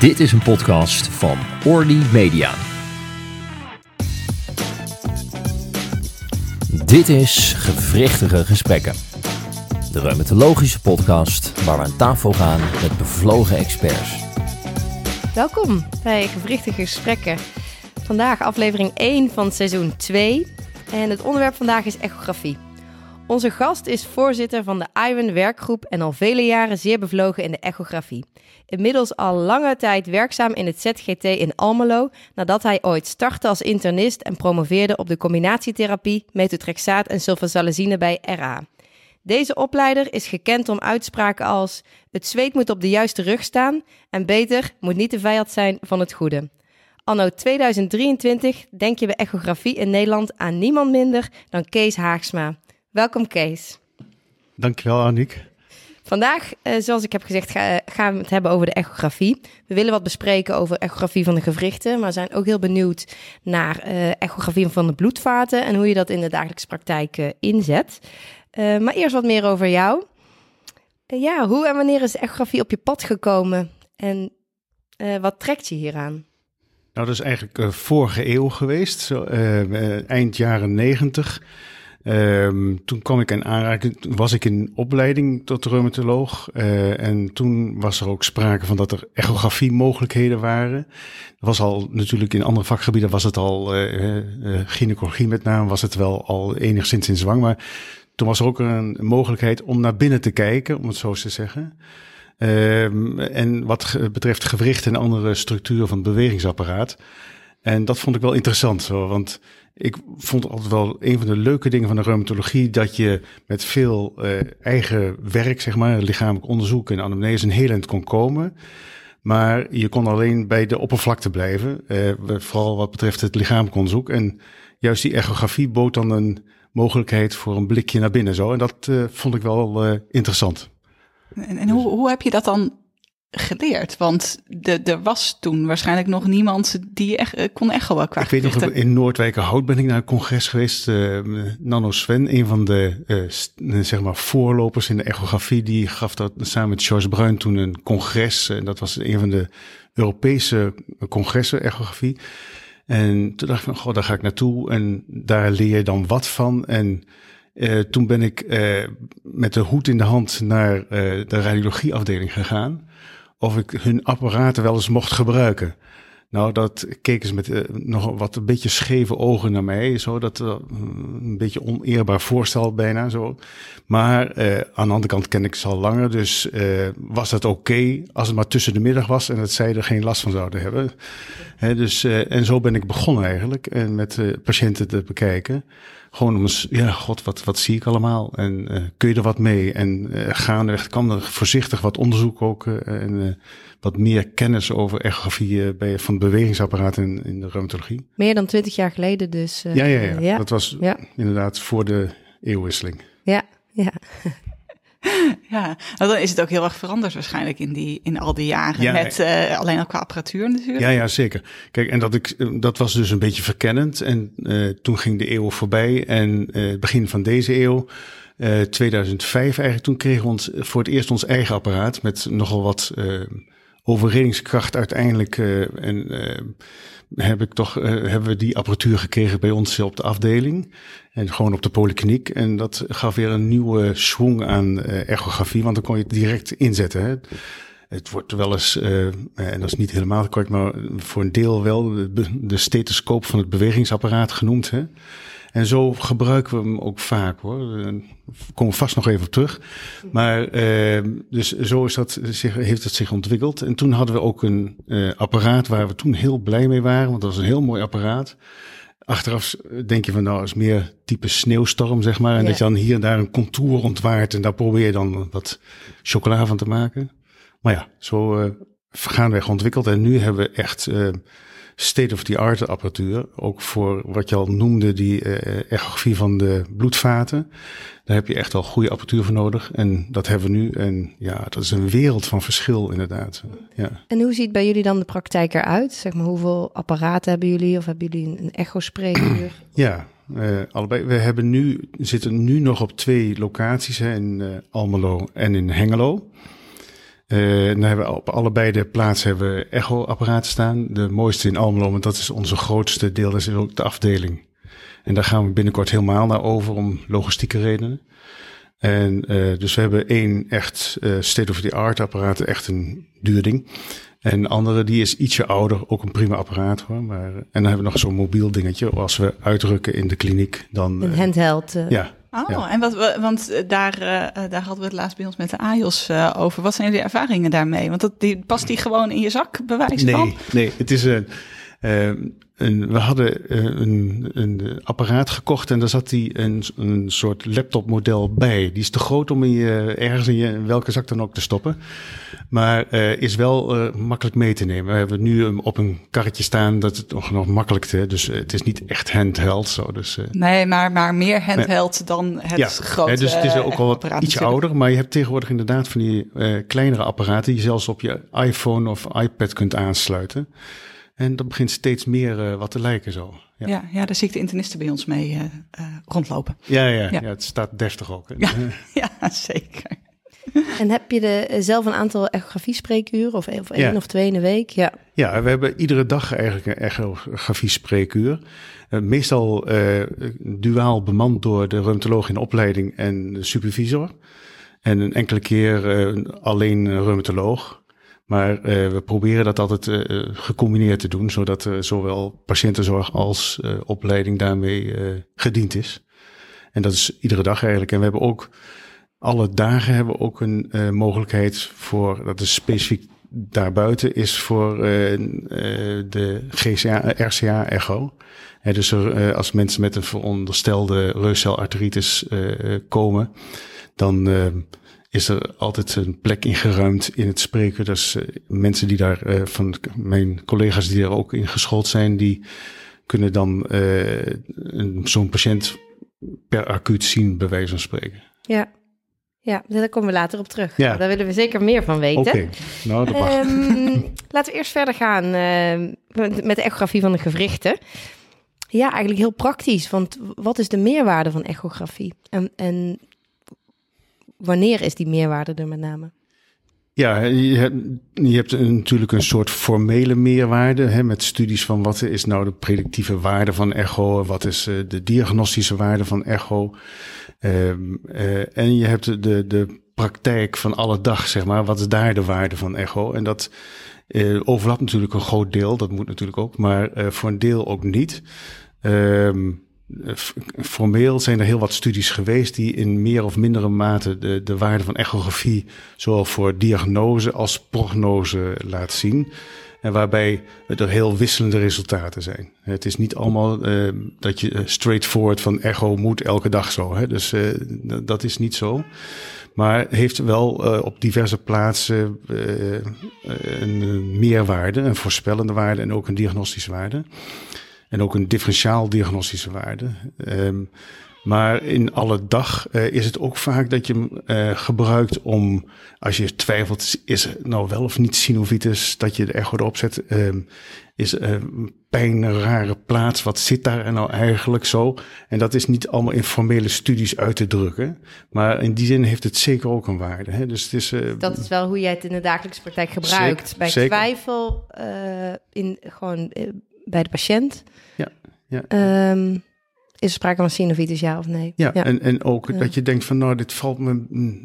Dit is een podcast van Orly Media. Dit is Gewrichtige Gesprekken. De reumatologische podcast waar we aan tafel gaan met bevlogen experts. Welkom bij Gewrichtige Gesprekken. Vandaag aflevering 1 van seizoen 2. En het onderwerp vandaag is echografie. Onze gast is voorzitter van de IWEN werkgroep en al vele jaren zeer bevlogen in de echografie. Inmiddels al lange tijd werkzaam in het ZGT in Almelo, nadat hij ooit startte als internist en promoveerde op de combinatietherapie methotrexaat en sulfasalazine bij RA. Deze opleider is gekend om uitspraken als: het zweet moet op de juiste rug staan en beter moet niet de vijand zijn van het goede. Anno 2023 denk je bij echografie in Nederland aan niemand minder dan Kees Haagsma. Welkom Kees. Dankjewel Aniek. Vandaag, eh, zoals ik heb gezegd, ga, gaan we het hebben over de echografie. We willen wat bespreken over echografie van de gewrichten, maar zijn ook heel benieuwd naar eh, echografie van de bloedvaten en hoe je dat in de dagelijkse praktijk uh, inzet. maar eerst wat meer over jou. ja, hoe en wanneer is echografie op je pad gekomen en wat trekt je hieraan? Nou, dat is eigenlijk vorige eeuw geweest, zo, eind jaren negentig. Um, toen kwam ik in aanraking, was ik in opleiding tot reumatoloog. Uh, en toen was er ook sprake van dat er echografie mogelijkheden waren. Dat was al natuurlijk in andere vakgebieden was het al, uh, uh, gynaecologie met name, was het wel al enigszins in zwang. Maar toen was er ook een mogelijkheid om naar binnen te kijken, om het zo te zeggen. Um, en wat betreft gewricht en andere structuren van het bewegingsapparaat. En dat vond ik wel interessant, zo, want ik vond altijd wel een van de leuke dingen van de reumatologie dat je met veel uh, eigen werk, zeg maar, lichamelijk onderzoek en anamnese een heel eind kon komen. Maar je kon alleen bij de oppervlakte blijven, uh, vooral wat betreft het lichamelijk onderzoek. En juist die echografie bood dan een mogelijkheid voor een blikje naar binnen zo. En dat uh, vond ik wel interessant. En, en hoe, hoe heb je dat dan geleerd? Want de, er was toen waarschijnlijk nog niemand die echt, eh, kon echoen qua Ik weet nog, in Noordwijkerhout ben ik naar een congres geweest. Uh, Nano Sven, een van de uh, zeg maar voorlopers in de echografie, die gaf dat samen met George Bruin toen een congres. En dat was een van de Europese congressen echografie. En toen dacht ik van, goh, daar ga ik naartoe en daar leer je dan wat van. En uh, toen ben ik uh, met de hoed in de hand naar uh, de radiologieafdeling gegaan of ik hun apparaten wel eens mocht gebruiken. Nou, dat keken ze met uh, nog wat een beetje scheve ogen naar mij. Zo, dat uh, een beetje oneerbaar voorstel bijna zo. Maar uh, aan de andere kant ken ik ze al langer. Dus was dat oké als het maar tussen de middag was en dat zij er geen last van zouden hebben. He, dus, en zo ben ik begonnen eigenlijk. En met patiënten te bekijken. Gewoon om eens, ja, god, wat, wat zie ik allemaal? En kun je er wat mee? En gaandeweg kan er voorzichtig wat onderzoek ook en wat meer kennis over echografie bij, van het bewegingsapparaat in, in de reumatologie. Meer dan twintig jaar geleden dus. ja, ja, ja, ja, Dat was ja. inderdaad voor de eeuwwisseling. Ja, ja. ja, nou, dan is het ook heel erg veranderd waarschijnlijk in, die, in al die jaren. Ja, met uh, alleen al qua apparatuur natuurlijk. Ja, ja, zeker. Kijk, en dat, ik, dat was dus een beetje verkennend. En uh, toen ging de eeuw voorbij. En uh, het begin van deze eeuw, 2005 eigenlijk, toen kregen we ons voor het eerst ons eigen apparaat. Met nogal wat overredingskracht uiteindelijk. en heb ik toch, uh, hebben we die apparatuur gekregen bij ons op de afdeling. En gewoon op de polykliniek. En dat gaf weer een nieuwe swing aan echografie, want dan kon je het direct inzetten. Hè. Het wordt wel eens, en dat is niet helemaal correct, maar voor een deel wel de, de stethoscoop van het bewegingsapparaat genoemd. Hè. En zo gebruiken we hem ook vaak hoor. Daar komen we vast nog even op terug. Maar uh, dus zo is dat, zich, heeft het zich ontwikkeld. En toen hadden we ook een uh, apparaat waar we toen heel blij mee waren. Want dat was een heel mooi apparaat. Achteraf denk je van nou is meer type sneeuwstorm zeg maar. En ja. dat je dan hier en daar een contour ontwaart. En daar probeer je dan wat chocola van te maken. Maar ja, zo uh, gaandeweg ontwikkeld. En nu hebben we echt state-of-the-art apparatuur. Ook voor wat je al noemde, die uh, echografie van de bloedvaten. Daar heb je echt al goede apparatuur voor nodig. En dat hebben we nu. En ja, dat is een wereld van verschil inderdaad. Ja. En hoe ziet bij jullie dan de praktijk eruit? Zeg maar, hoeveel apparaten hebben jullie? Of hebben jullie een echospreekuur? ja, uh, allebei. We hebben nu, zitten nu nog op twee locaties, hè, in uh, Almelo en in Hengelo. Uh, dan hebben we op allebei de plaatsen hebben we echo-apparaten staan. De mooiste in Almelo, want dat is onze grootste deel, dat is ook de afdeling. En daar gaan we binnenkort helemaal naar over om logistieke redenen. En uh, dus we hebben één echt uh, state-of-the-art apparaat, echt een duur ding. En de andere, die is ietsje ouder, ook een prima apparaat hoor. Maar, en dan hebben we nog zo'n mobiel dingetje. Als we uitrukken in de kliniek, dan... Een handheld. Ja, Oh, en wat, want eh, daar, uh, daar hadden we het laatst bij ons met de AJOS uh, over. Wat zijn jullie ervaringen daarmee? Want dat, die, past die gewoon in je zak, bewijs nee, van? Nee, het is een... Een, we hadden eh, een, een, apparaat gekocht en daar zat die een, een soort laptopmodel bij. Die is te groot om je ergens in, je, welke zak dan ook te stoppen. Maar uh, is wel uh, makkelijk mee te nemen. We hebben nu op een karretje staan dat het nog, nog makkelijk te. Dus het is niet echt handheld zo. Dus, nee, maar, maar meer handheld dan het ja, grote Dus het is ook wel wat ietsje natuurlijk. ouder. Maar je hebt tegenwoordig inderdaad van die kleinere apparaten die je zelfs op je iPhone of iPad kunt aansluiten. En dat begint steeds meer uh, wat te lijken zo. Ja, ja, ja daar zie ik de internisten bij ons mee uh, uh, rondlopen. Ja, ja, ja, ja. het staat deftig ook. Ja, ja, zeker. En heb je de, zelf een aantal echografie-spreekuren of, of één ja. of twee in de week? Ja. ja, we hebben iedere dag eigenlijk een echografie-spreekuur. meestal duaal bemand door de reumatoloog in opleiding en de supervisor. En een enkele keer alleen reumatoloog. Maar uh, we proberen dat altijd uh, gecombineerd te doen, zodat zowel patiëntenzorg als opleiding daarmee gediend is. En dat is iedere dag eigenlijk. En we hebben ook alle dagen hebben we ook een mogelijkheid voor, dat is specifiek daarbuiten, is voor de GCA, RCA-echo. dus er, als mensen met een veronderstelde reuscelarteritis komen, dan is er altijd een plek ingeruimd in het spreken. Dus uh, mensen die daar, uh, van mijn collega's die er ook in geschoold zijn, die kunnen dan uh, zo'n patiënt per acuut zien, bij wijze van spreken. Ja. Ja, daar komen we later op terug. Ja. Daar willen we zeker meer van weten. Oké, okay. nou dat mag. Um, laten we eerst verder gaan met de echografie van de gewrichten. Ja, eigenlijk heel praktisch. Want wat is de meerwaarde van echografie? En, en wanneer is die meerwaarde er met name? Ja, je hebt, je hebt natuurlijk een soort formele meerwaarde hè, met studies van wat is nou de predictieve waarde van echo, wat is uh, de diagnostische waarde van echo. Uh, uh, en je hebt de, de, praktijk van alle dag, zeg maar, wat is daar de waarde van echo? En dat uh, overlapt natuurlijk een groot deel, dat moet natuurlijk ook, maar voor een deel ook niet. Ehm, formeel zijn er heel wat studies geweest die in meer of mindere mate de, de waarde van echografie zowel voor diagnose als prognose laat zien. En waarbij er heel wisselende resultaten zijn. Het is niet allemaal uh, dat je straightforward van echo moet elke dag zo. Hè? Dus dat is niet zo. Maar heeft wel op diverse plaatsen een meerwaarde, een voorspellende waarde en ook een diagnostische waarde. En ook een differentiaal diagnostische waarde. Um, maar in alle dag uh, is het ook vaak dat je hem uh, gebruikt om, als je twijfelt, is het nou wel of niet synovitis, dat je de echo erop zet. Um, is uh, pijn een rare plaats? Wat zit daar nou eigenlijk zo? En dat is niet allemaal in formele studies uit te drukken. Maar in die zin heeft het zeker ook een waarde. Hè? Dus het is, dat is wel hoe jij het in de dagelijkse praktijk gebruikt. Zeker, Bij zeker. twijfel in gewoon bij de patiënt. Ja, ja. Um, is er sprake van synovitis, ja of nee? Ja, En, en ook ja. dat je denkt van, nou, dit valt me,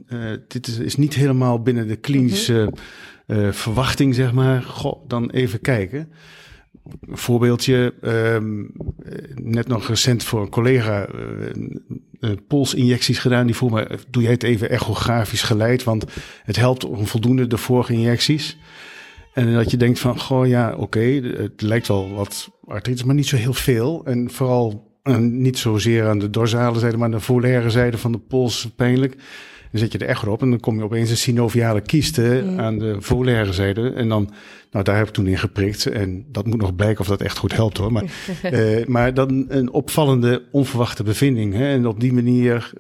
uh, dit is, is, niet helemaal binnen de klinische mm -hmm. uh, verwachting, zeg maar. Goh, dan even kijken. Een voorbeeldje, um, net nog recent voor een collega uh, polsinjecties gedaan. Die vroeg me, doe jij het even echografisch geleid? Want het helpt om voldoende de vorige injecties. En dat je denkt van, goh, ja, oké, okay, het lijkt wel wat artritis, maar niet zo heel veel. En vooral uh, niet zozeer aan de dorsale zijde, maar aan de volaire zijde van de pols pijnlijk. Dan zet je de echo op en dan kom je opeens een synoviale kieste mm. aan de volaire zijde. En dan, nou daar heb ik toen in geprikt. En dat moet nog blijken of dat echt goed helpt hoor. Maar, uh, maar dan een opvallende, onverwachte bevinding. Hè? En op die manier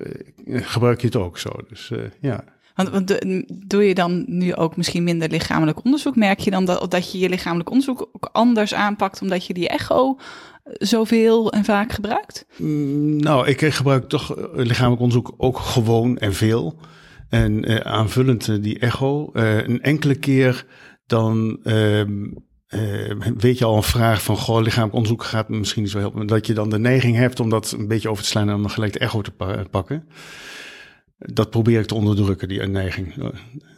uh, gebruik je het ook zo. Dus ja. Want, doe je dan nu ook misschien minder lichamelijk onderzoek? Merk je dan dat, dat je je lichamelijk onderzoek ook anders aanpakt omdat je die echo zoveel en vaak gebruikt? Mm, nou, ik gebruik toch lichamelijk onderzoek ook gewoon en veel. En aanvullend die echo, een enkele keer dan ehm, weet je al een vraag van, goh, lichamelijk onderzoek gaat misschien niet zo helpen. Dat je dan de neiging hebt om dat een beetje over te slaan en dan gelijk de echo te pa pakken. Dat probeer ik te onderdrukken, die neiging.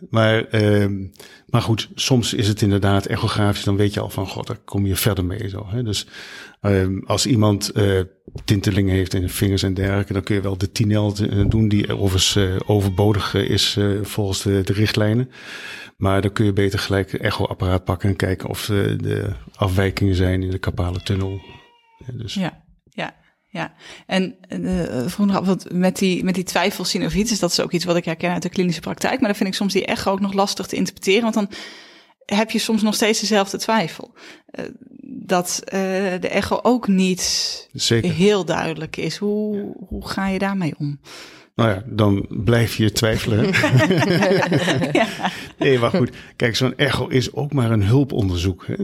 Maar, uh, maar goed, soms is het inderdaad echografisch. Dan weet je al van, god, daar kom je verder mee. Zo, hè? Dus uh, als iemand uh, tintelingen heeft in de vingers en dergelijke... dan kun je wel de tinel doen, die overigens uh, overbodig is volgens de, de, richtlijnen. Maar dan kun je beter gelijk echoapparaat pakken... en kijken of de afwijkingen zijn in de kapale tunnel. dus. Ja, ja. En uh, nog met die, met die twijfelsynovitis, dat is ook iets wat ik herken uit de klinische praktijk. Maar dan vind ik soms die echo ook nog lastig te interpreteren, want dan heb je soms nog steeds dezelfde twijfel. Uh, dat uh, de echo ook niet Zeker. heel duidelijk is. Hoe, ja. hoe ga je daarmee om? Nou ja, dan blijf je twijfelen. ja. Nee, maar goed. Kijk, zo'n echo is ook maar een hulponderzoek. Hè?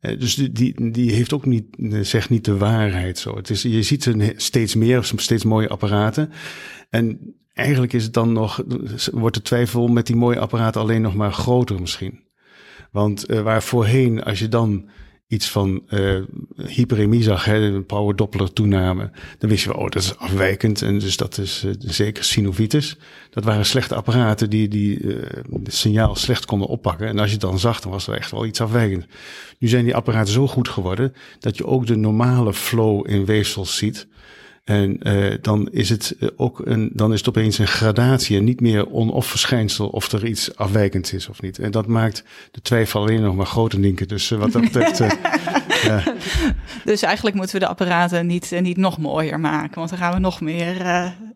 Dus die, die, heeft ook niet, zegt niet de waarheid zo. Het is, je ziet ze steeds meer, steeds mooie apparaten. En eigenlijk is het dan nog, wordt de twijfel met die mooie apparaten alleen nog maar groter misschien. Want uh, waar voorheen, als je dan iets van uh, hyperemie zag, hè, een power Doppler toename, dan wist je wel, oh, dat is afwijkend en dus dat is uh, zeker synovitis. Dat waren slechte apparaten die, die uh, het signaal slecht konden oppakken. En als je het dan zag, dan was er echt wel iets afwijkend. Nu zijn die apparaten zo goed geworden dat je ook de normale flow in weefsels ziet. En uh, dan is het ook een, dan is het opeens een gradatie en niet meer on-off verschijnsel of er iets afwijkends is of niet. En dat maakt de twijfel alleen nog maar groter, Nienke. Dus uh, wat dat betreft. Uh, ja. Dus eigenlijk moeten we de apparaten niet, niet nog mooier maken, want dan gaan we nog meer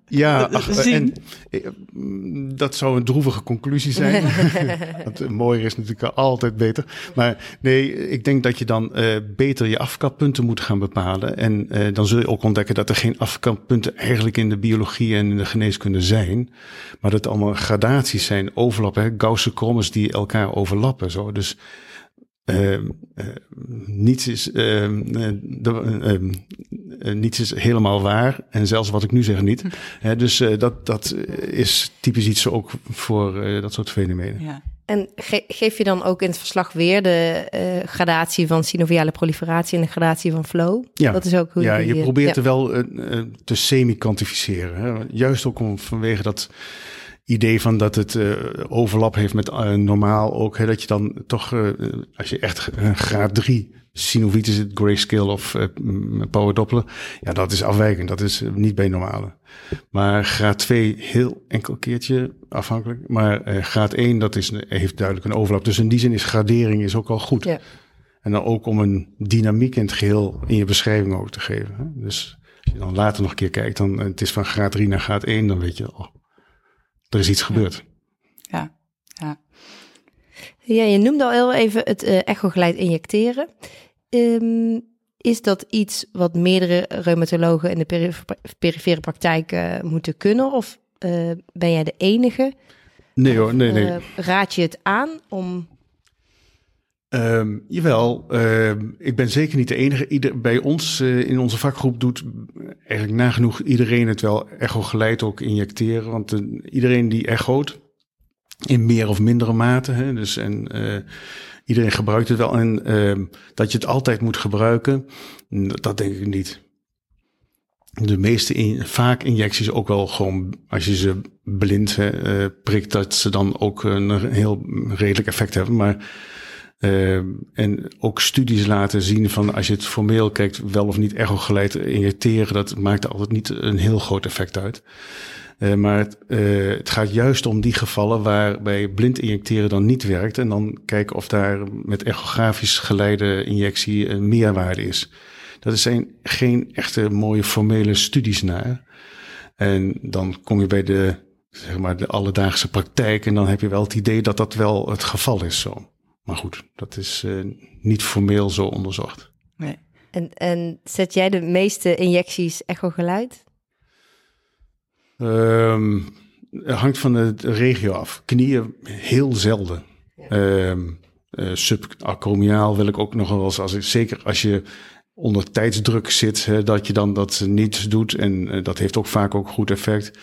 ja, ach, en dat zou een droevige conclusie zijn. Want mooier is natuurlijk altijd beter. Maar nee, ik denk dat je dan uh, beter je afkappunten moet gaan bepalen. En uh, dan zul je ook ontdekken dat er geen afkappunten eigenlijk in de biologie en in de geneeskunde zijn. Maar dat het allemaal gradaties zijn, overlappen. Gaussse krommes die elkaar overlappen. Zo. Dus uh, uh, niets, is, uh, de, niets is helemaal waar. En zelfs wat ik nu zeg niet. Hm. dus dat, dat is typisch iets ook voor dat soort fenomenen. Ja. En ge geef je dan ook in het verslag weer de gradatie van synoviale proliferatie en de gradatie van flow? Ja, dat is ook hoe ja, je, je probeert ja. er wel te semi-kwantificeren. Juist ook om, vanwege dat idee van dat het uh, overlap heeft met uh, normaal ook. Hè, dat je dan toch, uh, als je echt een graad 3 synovitis, het grayscale of power doppler, ja, dat is afwijkend. Dat is niet bij normale. Maar graad 2 heel enkel keertje afhankelijk. Maar graad 1, dat is, heeft duidelijk een overlap. Dus in die zin is gradering is ook al goed. Ja. En dan ook om een dynamiek in het geheel in je beschrijving ook te geven. Hè. Dus als je dan later nog een keer kijkt, dan het is van graad 3 naar graad 1, dan weet je, oh, er is iets gebeurd. Ja, ja. Ja, je noemde al heel even het uh, echogeleid injecteren. Um, is dat iets wat meerdere reumatologen in de perif perifere praktijk uh, moeten kunnen? Of uh, ben jij de enige? Nee hoor, nee, nee. raad je het aan om Um, jawel, uh, ik ben zeker niet de enige. Ieder, bij ons uh, in onze vakgroep doet eigenlijk nagenoeg iedereen het wel echo geleid ook injecteren. Want uh, iedereen die echoot, in meer of mindere mate, hè, dus en iedereen gebruikt het wel. En ehm, dat je het altijd moet gebruiken, dat denk ik niet. De meeste vaak injecties ook wel gewoon, als je ze blind prikt, dat ze dan ook een heel redelijk effect hebben. Maar uh, en ook studies laten zien van als je het formeel kijkt, wel of niet echo geleid injecteren, dat maakt altijd niet een heel groot effect uit. Uh, maar het, uh, het, gaat juist om die gevallen waarbij blind injecteren dan niet werkt. En dan kijken of daar met echografisch geleide injectie een meerwaarde is. Dat zijn geen echte mooie formele studies naar. En dan kom je bij de, zeg maar, de alledaagse praktijk en dan heb je wel het idee dat dat wel het geval is zo. Maar goed, dat is niet formeel zo onderzocht. Nee. En, en zet jij de meeste injecties echo-geluid? Um, het hangt van de, regio af. Knieën heel zelden. Um, uh, subacromiaal wil ik ook nog wel eens, als ik, zeker als je onder tijdsdruk zit, hè, dat je dan dat niet doet. En eh, dat heeft ook vaak ook goed effect.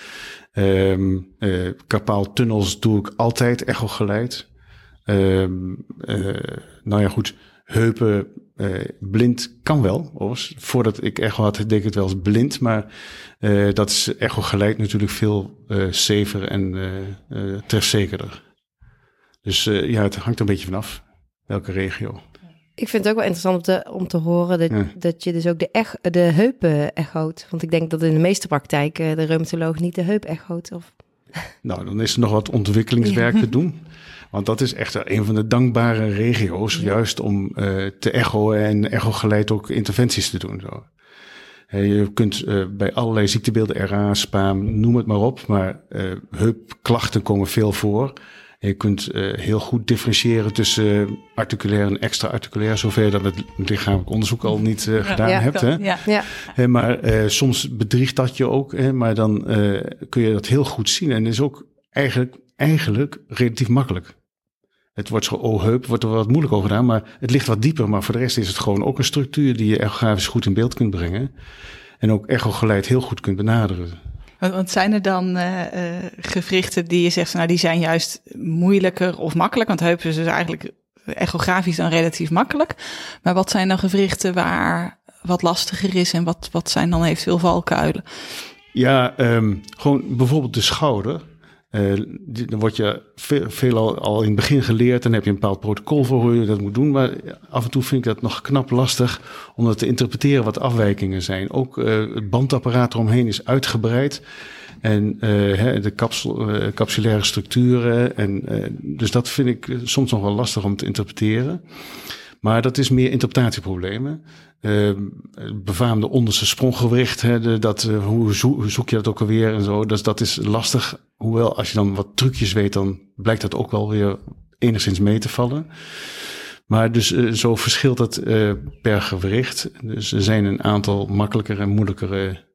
Um, tunnels doe ik altijd echo geleid. Um, nou ja, goed. Heupen blind kan wel. Voordat ik echo had, deed ik het wel eens blind. Maar dat is echo geleid natuurlijk veel safer en trefzekerder. Dus ja, het hangt er een beetje vanaf welke regio. Ik vind het ook wel interessant om te, om te horen dat, dat je dus ook de, ech, de heupen echoot. Want ik denk dat in de meeste praktijken de reumatoloog niet de heup echoot. Of... Nou, dan is er nog wat ontwikkelingswerk te doen. Want dat is echt een van de dankbare regio's, juist om uh, te echo en echo geleid ook interventies te doen. Zo. Je kunt uh, bij allerlei ziektebeelden, RA, SPAM, noem het maar op, maar uh, heupklachten komen veel voor je kunt uh, heel goed differentiëren tussen articulair en extra-articulair, zover je dat met lichamelijk onderzoek al niet uh, gedaan ja, hebt. Hè? Ja. ja. maar uh, soms bedriegt dat je ook, hè? maar dan kun je dat heel goed zien. En is ook eigenlijk, eigenlijk relatief makkelijk. Het wordt zo, oh heup, wordt er wat moeilijk over gedaan, maar het ligt wat dieper. Maar voor de rest is het gewoon ook een structuur die je echografisch goed in beeld kunt brengen. En ook echo geleid heel goed kunt benaderen. Want, zijn er dan uh, gewrichten die je zegt, nou die zijn juist moeilijker of makkelijk? Want heupen is dus eigenlijk echografisch dan relatief makkelijk. Maar wat zijn dan gewrichten waar wat lastiger is en wat, wat zijn dan eventueel valkuilen? Ja, um, gewoon bijvoorbeeld de schouder. Uh, dan word je veel, al, in het begin geleerd en heb je een bepaald protocol voor hoe je dat moet doen. Maar af en toe vind ik dat nog knap lastig om dat te interpreteren wat afwijkingen zijn. Ook uh, het bandapparaat eromheen is uitgebreid. En uh, de capsule, uh, capsulaire structuren. En, dus dat vind ik soms nog wel lastig om te interpreteren. Maar dat is meer interpretatieproblemen. Uh, befaamde onderste spronggewicht, hè, dat, uh, hoe, zoek je dat ook alweer en zo. Dat is lastig. Hoewel, als je dan wat trucjes weet, dan blijkt dat ook wel weer enigszins mee te vallen. Maar dus uh, zo verschilt dat per gewricht. Dus er zijn een aantal makkelijkere en moeilijkere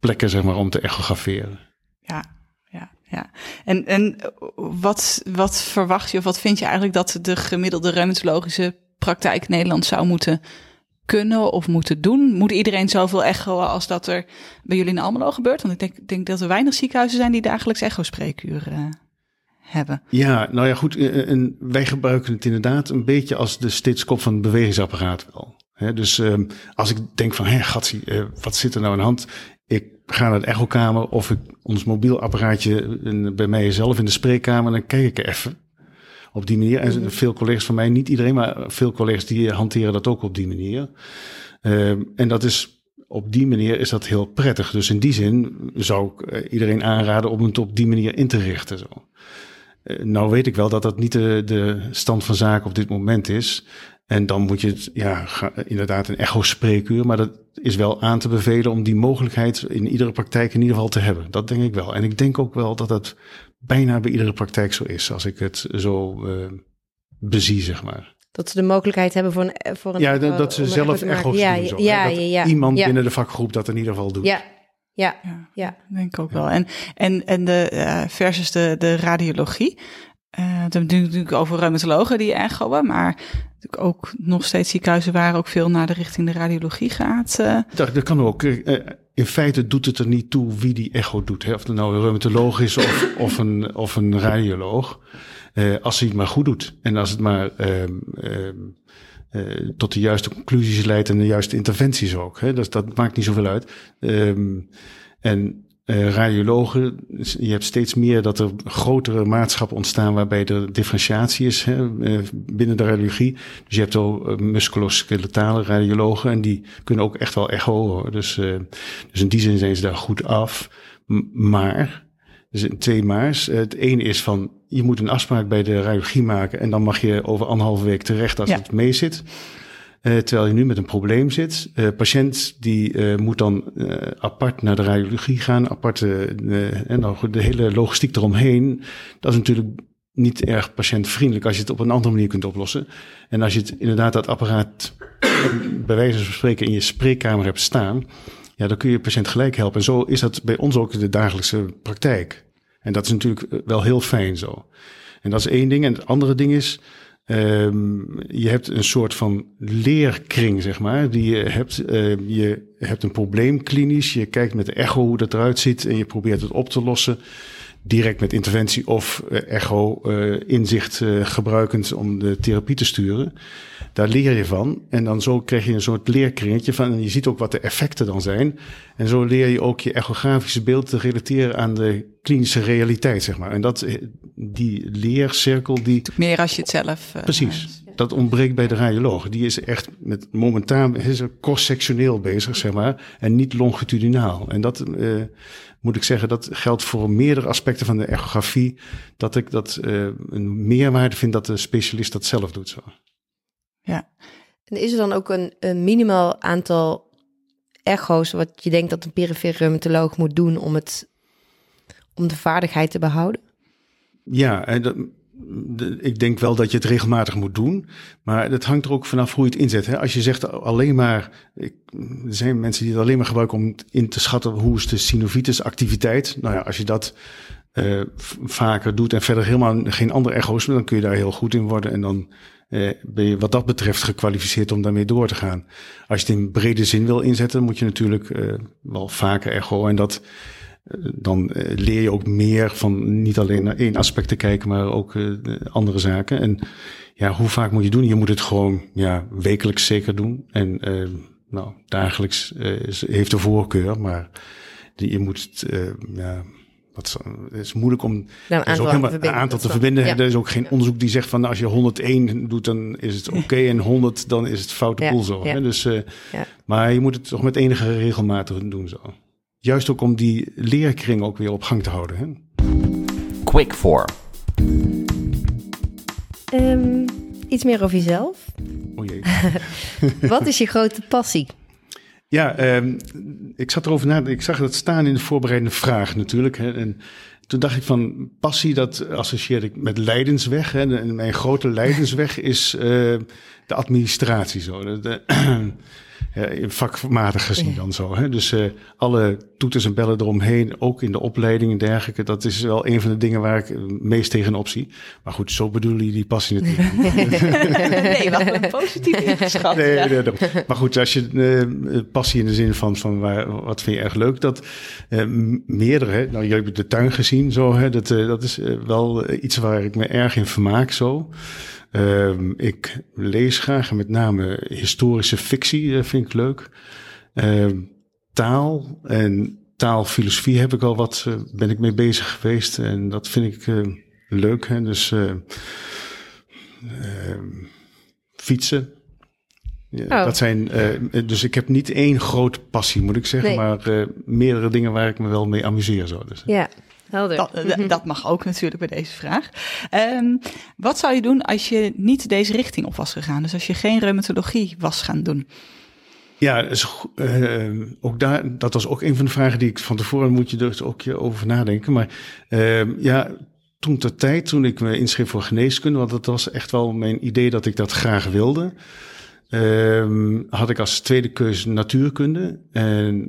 plekken, zeg maar, om te echograferen. Ja, ja, ja. En, en wat, wat verwacht je of wat vind je eigenlijk dat de gemiddelde reumatologische praktijk Nederland zou moeten kunnen of moeten doen? Moet iedereen zoveel echo als dat er bij jullie in Almelo gebeurt? Want ik denk, denk dat er weinig ziekenhuizen zijn die dagelijks echo-spreekuren uh, hebben. Ja, nou ja, goed. Eh, en wij gebruiken het inderdaad een beetje als de stitskop van het bewegingsapparaat wel. dus um, als ik denk van, hé, gatsie, uh, wat zit er nou aan de hand? Ik ga naar de echokamer of ik ons mobiel apparaatje bij mij zelf in de spreekkamer, dan kijk ik even op die manier. En veel collega's van mij, niet iedereen, maar veel collega's die hanteren dat ook op die manier. Uh, en dat is op die manier is dat heel prettig. Dus in die zin zou ik eh, iedereen aanraden om het op die manier in te richten. Zo. Uh, nou weet ik wel dat dat niet de, de stand van zaken op dit moment is. En dan moet je het, ja, inderdaad een echo-spreekuur. Maar dat is wel aan te bevelen om die mogelijkheid in iedere praktijk in ieder geval te hebben. Dat denk ik wel. En ik denk ook wel dat dat bijna bij iedere praktijk zo is, als ik het zo uh, bezie, zeg maar. Dat ze de mogelijkheid hebben voor een... Voor een ja, dat, dat ze zelf echo's ja, doen. Zo, ja, ja, ja, iemand binnen de vakgroep dat in ieder geval doet. Ja, ja, ja. denk ik ook wel. En, en, en de uh, versus de, de radiologie. Uh, we hebben natuurlijk over reumatologen die echoen, maar natuurlijk ook nog steeds ziekenhuizen waar ook veel naar de richting de radiologie gaat. Uh. Dat, dat kan ook. In feite doet het er niet toe wie die echo doet. Hè? Of het nou een reumatoloog is of, of, een, of een radioloog. Uh, als hij het maar goed doet. En als het maar uh, uh, tot de juiste conclusies leidt en de juiste interventies ook. Hè? Dus dat maakt niet zoveel uit. Ehm, en uh, radiologen, je hebt steeds meer dat er grotere maatschappen ontstaan waarbij er differentiatie is hè, uh, binnen de radiologie. Dus je hebt al uh, musculoskeletale radiologen en die kunnen ook echt wel echo. Dus, dus in die zin zijn ze daar goed af. M maar, dus twee maars. Het ene is van, je moet een afspraak bij de radiologie maken en dan mag je over anderhalve week terecht als ja. het mee zit. Uh, terwijl je nu met een probleem zit. Uh, patiënt die uh, moet dan apart naar de radiologie gaan, apart en dan de hele logistiek eromheen. Dat is natuurlijk niet erg patiëntvriendelijk als je het op een andere manier kunt oplossen. En als je het inderdaad dat apparaat bij wijze van spreken in je spreekkamer hebt staan, ja, dan kun je patiënt gelijk helpen. En zo is dat bij ons ook de dagelijkse praktijk. En dat is natuurlijk wel heel fijn zo. En dat is één ding. En het andere ding is, Ehm, je hebt een soort van leerkring, zeg maar, die je hebt. Uh, je hebt een probleem klinisch, je kijkt met de echo hoe dat eruit ziet en je probeert het op te lossen. Direct met interventie of uh, echo uh, inzicht gebruikend om de therapie te sturen. Daar leer je van. En dan zo krijg je een soort leerkringetje van. En je ziet ook wat de effecten dan zijn. En zo leer je ook je echografische beeld te relateren aan de klinische realiteit, zeg maar. En dat, die leercirkel, die. Meer als je het zelf. Precies. Dat ontbreekt bij de radioloog. Die is echt met momentaan is er cross-sectioneel bezig, zeg maar. En niet longitudinaal. En dat uh, moet ik zeggen, dat geldt voor meerdere aspecten van de echografie. Dat ik dat uh, een meerwaarde vind dat de specialist dat zelf doet. Zo. Ja. En is er dan ook een, een minimaal aantal echo's wat je denkt dat een perifere reumatoloog moet doen om, het, om de vaardigheid te behouden? Ja, en dat, ik denk wel dat je het regelmatig moet doen. Maar dat hangt er ook vanaf hoe je het inzet. Hè? Als je zegt alleen maar. Ik, er zijn mensen die het alleen maar gebruiken om in te schatten hoe is de synovitis activiteit. Nou ja, als je dat uh, vaker doet en verder helemaal geen andere echo's, dan kun je daar heel goed in worden. En dan uh, ben je wat dat betreft gekwalificeerd om daarmee door te gaan. Als je het in brede zin wil inzetten, moet je natuurlijk uh, wel vaker echo. En dat dan leer je ook meer van niet alleen naar één aspect te kijken, maar ook uh, andere zaken. En ja, hoe vaak moet je doen? Je moet het gewoon ja, wekelijks zeker doen. En uh, nou, dagelijks heeft de voorkeur, maar die, je moet het, ja, wat, het is moeilijk om nou, is ook helemaal een aantal te verbinden. Ja. Er is ook geen onderzoek die zegt van nou, als je 101 doet, dan is het oké. Okay, en 100, dan is het foute ja. boel zo. Dus, uh, Maar je moet het toch met enige regelmatig doen zo. Juist ook om die leerkring ook weer op gang te houden. Hè? Quick for. Um, iets meer over jezelf. Oh jee. Wat is je grote passie? Ja, um, ik zat erover na. Ik zag dat staan in de voorbereidende vraag natuurlijk. Hè, en toen dacht ik van passie, dat associeer ik met leidensweg. Hè, en mijn grote leidensweg is uh, de administratie. Zo. De, de vakmatig gezien dan zo. Hè? Dus uh, alle toeters en bellen eromheen, ook in de opleiding en dergelijke, dat is wel een van de dingen waar ik meest tegenop zie. Maar goed, zo bedoelen jullie die passie natuurlijk nee, wel een positief ingeschat. Nee, ja. nee, nee, maar goed, als je uh, passie in de zin van, van waar, wat vind je erg leuk, dat meerdere, hè? nou jullie hebben de tuin gezien, zo, hè? Dat, dat is wel iets waar ik me erg in vermaak zo. Um, ik lees graag, met name historische fictie uh, vind ik leuk. Um, taal en taalfilosofie heb ik al wat, uh, ben ik mee bezig geweest en dat vind ik uh, leuk. Hè? Dus fietsen. Ja, oh. Dat zijn, dus ik heb niet één grote passie, moet ik zeggen, nee. maar meerdere dingen waar ik me wel mee amuseer. Zo. Dus, ja, Helder. Dat, dat, mag ook natuurlijk bij deze vraag. Um, wat zou je doen als je niet deze richting op was gegaan? Dus als je geen reumatologie was gaan doen? Ja, dus, uh, ook daar, dat was ook een van de vragen die ik van tevoren moet je dus ook over nadenken. Maar uh, ja, toen ter tijd, toen ik me inschreef voor geneeskunde, want dat was echt wel mijn idee dat ik dat graag wilde. Uh, had ik als tweede keuze natuurkunde. En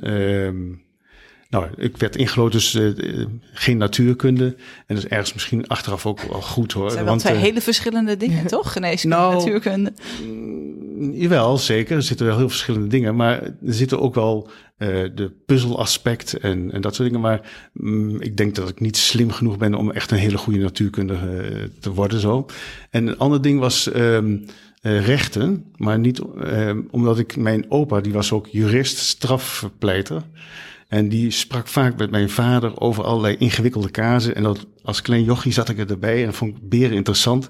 nou, ik werd ingelood dus uh, geen natuurkunde. En dat is ergens misschien achteraf ook wel goed hoor. Het zijn wel want, twee uh, hele verschillende dingen, toch? Geneeskunde, nou, natuurkunde. Mm, jawel, zeker. Er zitten wel heel verschillende dingen. Maar er zitten ook wel uh, de puzzelaspect en, en dat soort dingen. Maar um, ik denk dat ik niet slim genoeg ben om echt een hele goede natuurkundige te worden zo. En een ander ding was... Um, uh, rechten, maar niet uh, omdat ik mijn opa, die was ook jurist, strafpleiter. En die sprak vaak met mijn vader over allerlei ingewikkelde kazen. En dat, als klein jochie zat ik erbij en vond ik beren interessant.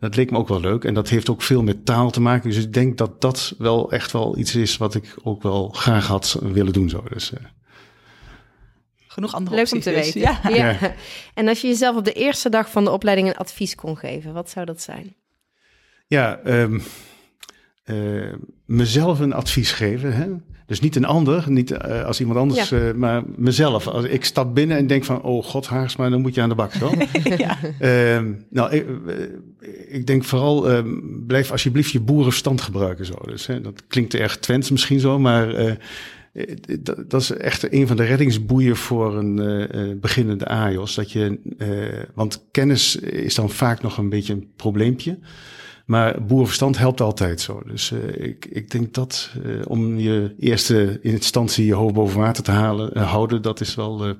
Dat leek me ook wel leuk. En dat heeft ook veel met taal te maken. Dus ik denk dat dat wel echt wel iets is wat ik ook wel graag had willen doen. Zo. Dus, uh... Genoeg andere Leuk om te dus. weten. Ja. ja. En als je jezelf op de eerste dag van de opleiding een advies kon geven, wat zou dat zijn? Ja, um, uh, mezelf een advies geven. Hè? Dus niet een ander, niet uh, als iemand anders, ja. uh, maar mezelf. Als ik stap binnen en denk van, oh god, maar dan moet je aan de bak zo. ja. uh, nou, ik, ik, denk vooral, ehm, blijf alsjeblieft je boerenverstand gebruiken zo. Dus hè, dat klinkt erg Twents misschien zo, maar eh, dat, dat, is echt een van de reddingsboeien voor een beginnende AIOS. Dat je, want kennis is dan vaak nog een beetje een probleempje. Maar boerenverstand helpt altijd zo. Dus uh, ik, ik denk dat uh, om je eerste instantie je hoofd boven water te halen, uh, houden, dat is wel,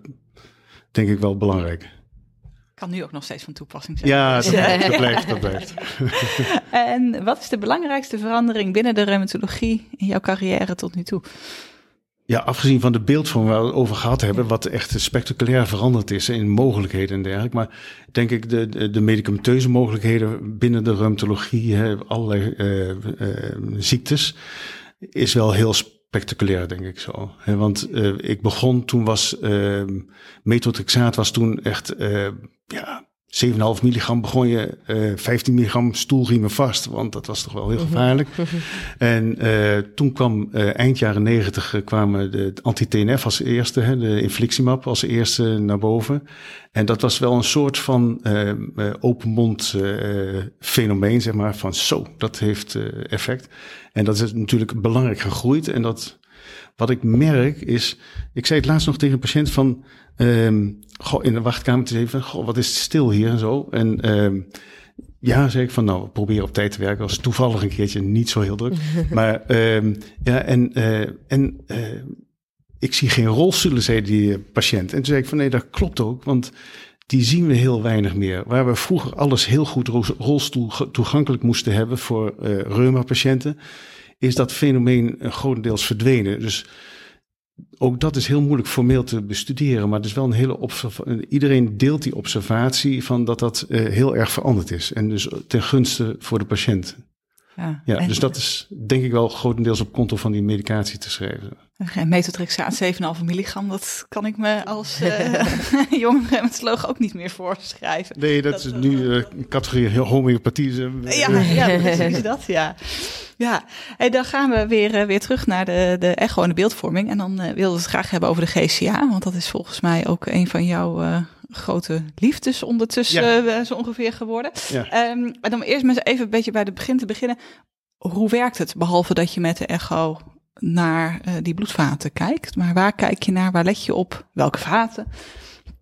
denk ik wel belangrijk. Kan nu ook nog steeds van toepassing zijn. Ja, dat, dat blijft, dat blijft. en wat is de belangrijkste verandering binnen de reumatologie in jouw carrière tot nu toe? Ja, afgezien van de beeldvorm waar we het over gehad hebben, wat echt spectaculair veranderd is in mogelijkheden en dergelijke. Maar denk ik, de, de, de medicamenteuze mogelijkheden binnen de reumatologie, hè, allerlei uh, uh, ziektes, is wel heel spectaculair, denk ik zo. Want uh, ik begon, toen was methotrexaat was toen echt, ja, 7,5 milligram begon je, uh, 15 milligram stoelriemen vast, want dat was toch wel heel gevaarlijk. en uh, toen kwam uh, eind jaren 90 kwamen de anti-TNF als eerste, hè, de infliximab als eerste naar boven. En dat was wel een soort van open mond fenomeen, zeg maar, van zo, dat heeft effect. En dat is natuurlijk belangrijk gegroeid en dat wat ik merk is, ik zei het laatst nog tegen een patiënt van, um, goh, in de wachtkamer te even, goh, wat is het stil hier en zo. En um, ja, zei ik van, nou, probeer op tijd te werken. was toevallig een keertje niet zo heel druk. maar um, ja, en, uh, en uh, ik zie geen rolstoelen, zei die patiënt. En toen zei ik van, nee, dat klopt ook, want die zien we heel weinig meer. Waar we vroeger alles heel goed rolstoel toegankelijk moesten hebben voor uh, reuma-patiënten is dat fenomeen grotendeels verdwenen. Dus ook dat is heel moeilijk formeel te bestuderen, maar het is wel een hele observatie. Iedereen deelt die observatie van dat dat uh, heel erg veranderd is. En dus ten gunste voor de patiënt. Ja, ja dus dat is denk ik wel grotendeels op konto van die medicatie te schrijven. Metotrexaat 7,5 milligram, dat kan ik me als uh, jonge reumatoloog ook niet meer voorschrijven. Nee, dat, dat is nu uh, categorie homeopathie. ja, ja, precies dat, ja. Ja, en dan gaan we weer, weer terug naar de, de echo en de beeldvorming. En dan uh, wilden we het graag hebben over de GCA, want dat is volgens mij ook een van jouw uh, grote liefdes ondertussen ja. uh, zo ongeveer geworden. Ja. Um, maar dan eerst maar even een beetje bij het begin te beginnen. Hoe werkt het, behalve dat je met de echo naar die bloedvaten kijkt? Maar waar kijk je naar, waar let je op, welke vaten?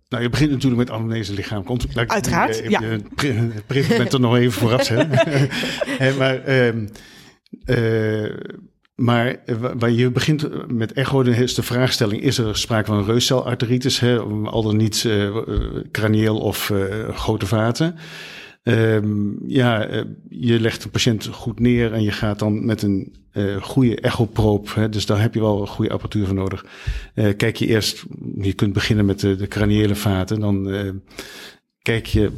Nou, je begint natuurlijk met anamnese lichaam. Komt, Uiteraard, je, ja. Je bent er nog even vooraf, hè. maar... Um, uh, maar waar je begint met echo, is de vraagstelling: is er sprake van reuscelarteritis, hè, al dan niet uh, cranieel of grote vaten? Um, ja, je legt een patiënt goed neer en je gaat dan met een goede echoproop, hè, dus daar heb je wel een goede apparatuur voor nodig. Kijk je eerst, je kunt beginnen met de, de craniële vaten, dan kijk je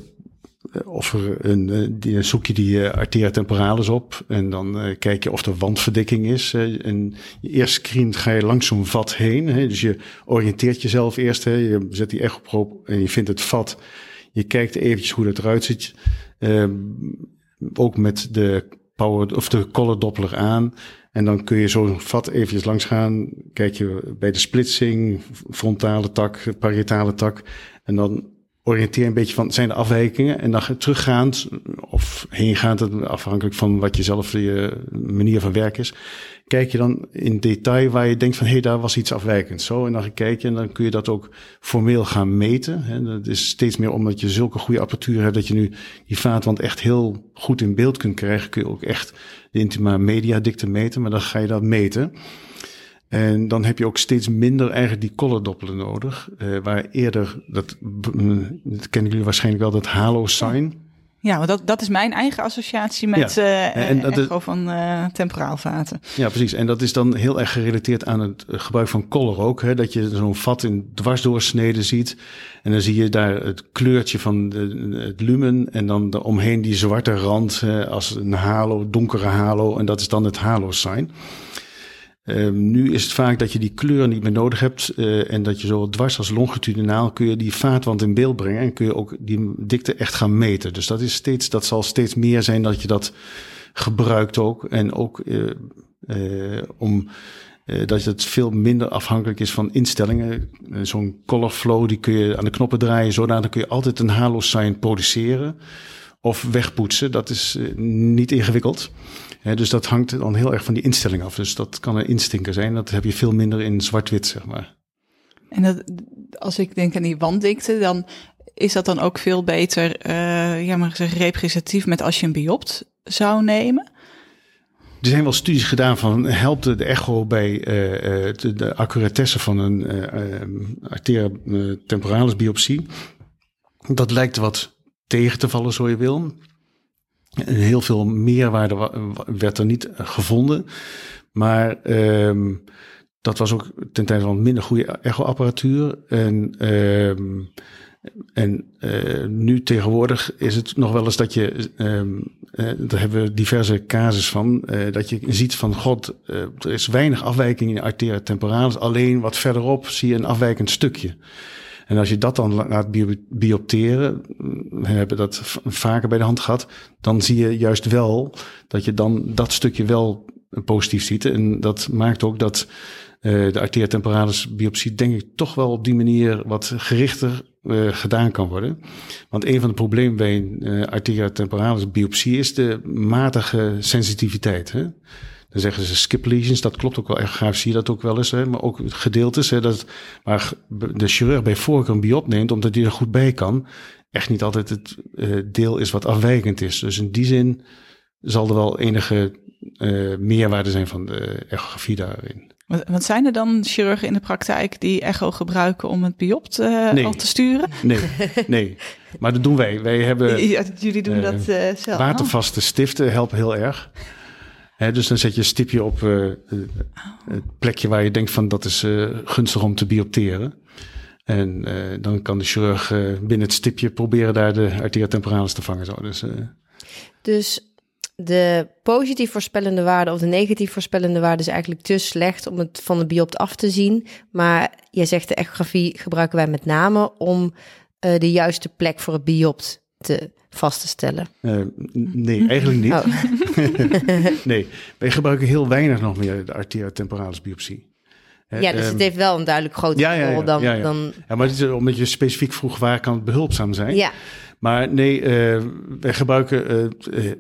of er een, eh, die, zoek je die uh, arteria temporalis op en dan kijk je of er wandverdikking is. En eerst screent ga je langs zo'n vat heen. Hè, dus je oriënteert jezelf eerst. Hè, je zet die echoproop en je vindt het vat. Je kijkt eventjes hoe dat eruit ziet. Ehm, ook met de power of de color doppler aan. En dan kun je zo'n vat eventjes langs gaan. Kijk je bij de splitsing, frontale tak, parietale tak. En dan oriënteer een beetje van, zijn er afwijkingen? En dan teruggaand of heengaand, afhankelijk van wat je zelf je manier van werken is. Kijk je dan in detail waar je denkt van, hé, hey, daar was iets afwijkend. Zo, en dan kijk je en dan kun je dat ook formeel gaan meten. Hè. Dat is steeds meer omdat je zulke goede apparatuur hebt, dat je nu die vaatwand echt heel goed in beeld kunt krijgen. Kun je ook echt de intima media dikte meten, maar dan ga je dat meten. En dan heb je ook steeds minder eigenlijk die colordoppelen nodig. Uh, waar eerder, dat, dat kennen jullie waarschijnlijk wel, dat halo sign. Ja, want dat, dat is mijn eigen associatie met ja. uh, en dat echo is, van uh, temporaalvaten. Ja, precies. En dat is dan heel erg gerelateerd aan het gebruik van color ook. Hè? Dat je zo'n vat in dwarsdoorsneden ziet. En dan zie je daar het kleurtje van de, het lumen. En dan omheen die zwarte rand als een halo, donkere halo. En dat is dan het halo sign. Um, nu is het vaak dat je die kleur niet meer nodig hebt uh, en dat je zo dwars als longitudinaal kun je die vaatwand in beeld brengen en kun je ook die dikte echt gaan meten. Dus dat is steeds, dat zal steeds meer zijn dat je dat gebruikt ook en ook uh, uh, om dat het veel minder afhankelijk is van instellingen. Zo'n color flow die kun je aan de knoppen draaien, zodat kun je altijd een halo sign produceren of wegpoetsen. Dat is niet ingewikkeld dus dat hangt dan heel erg van die instelling af. Dus dat kan een instinker zijn. Dat heb je veel minder in zwart-wit, zeg maar. En dat, als ik denk aan die wanddikte, dan is dat dan ook veel beter, uh, ja maar zeggen, representatief met als je een biopt zou nemen? Er zijn wel studies gedaan van helpt de echo bij uh, de, de, accuratesse van een uh, arteria temporalis biopsie. Dat lijkt wat tegen te vallen, zo je wil. Heel veel meerwaarde werd er niet gevonden. Maar ehm, dat was ook ten tijde van minder goede echoapparatuur. En, uh, en uh, nu tegenwoordig is het nog wel eens dat je, um, uh, daar hebben we diverse casus van, uh, dat je ziet van god, er is weinig afwijking in de arteria temporalis. Alleen wat verderop zie je een afwijkend stukje. En als je dat dan laat biopteren, we hebben dat vaker bij de hand gehad, dan zie je juist wel dat je dan dat stukje wel positief ziet. En dat maakt ook dat uh, de arteria temporalis biopsie, denk ik, toch wel op die manier wat gerichter uh, gedaan kan worden. Want een van de problemen bij een arteria temporalis biopsie is de matige sensitiviteit. Hè? Dan zeggen ze skip lesions, dat klopt ook wel echt graag, zie je dat ook wel eens. Hè? Maar ook gedeeltes, hè, dat, waar de chirurg bij voorkeur een biop neemt, omdat hij er goed bij kan, echt niet altijd het uh, deel is wat afwijkend is. Dus in die zin zal er wel enige uh, meerwaarde zijn van de echografie daarin. Wat zijn er dan chirurgen in de praktijk die echo gebruiken om het biopt uh, nee. al te sturen? Nee, nee. Maar dat doen wij. Wij hebben. Ja, jullie doen uh, dat zelf. Watervaste stiften helpen heel erg. Dus dan zet je een stipje op uh, het plekje waar je denkt van dat is gunstig om te biopteren. En dan kan de chirurg binnen het stipje proberen daar de arteria temporalis te vangen. Zo. Dus, dus de positief voorspellende waarde of de negatief voorspellende waarde is eigenlijk te slecht om het van de biopt af te zien. Maar je zegt de echografie gebruiken wij met name om de juiste plek voor het biopt te vast te stellen. Uh, nee, eigenlijk niet. Oh. nee, wij gebruiken heel weinig nog meer de arteria temporalis biopsie. Ja, dus het heeft wel een duidelijk grotere ja, ja, rol dan, ja, ja. dan... Ja, maar het is omdat je specifiek vroeg waar kan het behulpzaam zijn. Ja. Maar nee, uh, wij gebruiken uh, uh,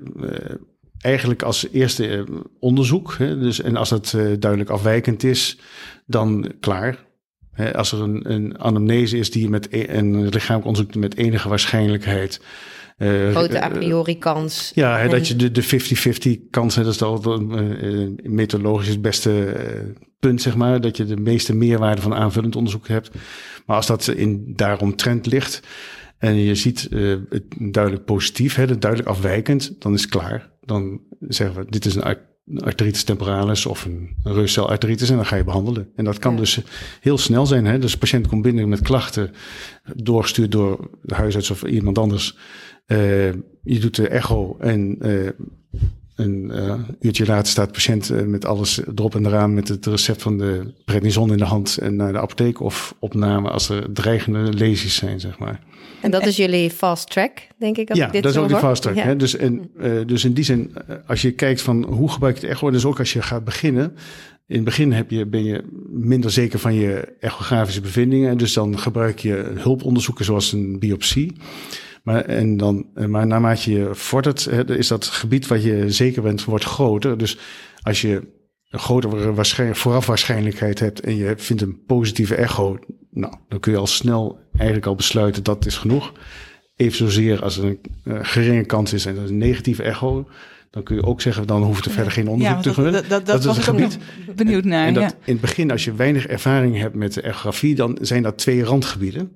eigenlijk als eerste onderzoek. Hè, dus, en als het duidelijk afwijkend is, dan klaar. Als er een, een anamnese is die met e een lichamelijk onderzoek met enige waarschijnlijkheid uh, Grote a priori kans. Ja, dat je de, de 50-50 kans, hè, dat is al uh, methodologisch het beste punt, zeg maar. Dat je de meeste meerwaarde van aanvullend onderzoek hebt. Maar als dat in daarom trend ligt en je ziet het duidelijk positief, hè, duidelijk afwijkend, dan is het klaar. Dan zeggen we, dit is een arteritis temporalis of een reuscelarteritis en dan ga je behandelen. En dat kan ja. dus heel snel zijn. Hè? Dus de patiënt komt binnen met klachten, doorgestuurd door de huisarts of iemand anders. Uh, je doet de echo en uh, een uh, uurtje later staat de patiënt met alles erop en eraan met het recept van de prednison in de hand en naar de apotheek of opname als er dreigende lesies zijn, zeg maar. En dat is jullie fast track, denk ik. Als ja, ik dit dat is ook die fast track. Ja. Hè? Dus, en, uh, dus in die zin, als je kijkt van hoe gebruik je het echo, dus ook als je gaat beginnen. In het begin heb je, ben je minder zeker van je echografische bevindingen. Dus dan gebruik je hulponderzoeken zoals een biopsie. Maar, en dan, maar naarmate je vordert, is dat gebied wat je zeker bent, wordt groter. Dus als je een grotere waarschijnlijk, vooraf waarschijnlijkheid hebt en je vindt een positieve echo, nou, dan kun je al snel eigenlijk al besluiten dat is genoeg. Even zozeer als er een uh, geringe kans is en dat is een negatieve echo, dan kun je ook zeggen, dan hoeft er verder geen onderzoek ja, te dat, gunnen. Dat, dat, dat, is een gebied. benieuwd naar. En dat ja. in het begin, als je weinig ervaring hebt met de echografie, dan zijn dat twee randgebieden.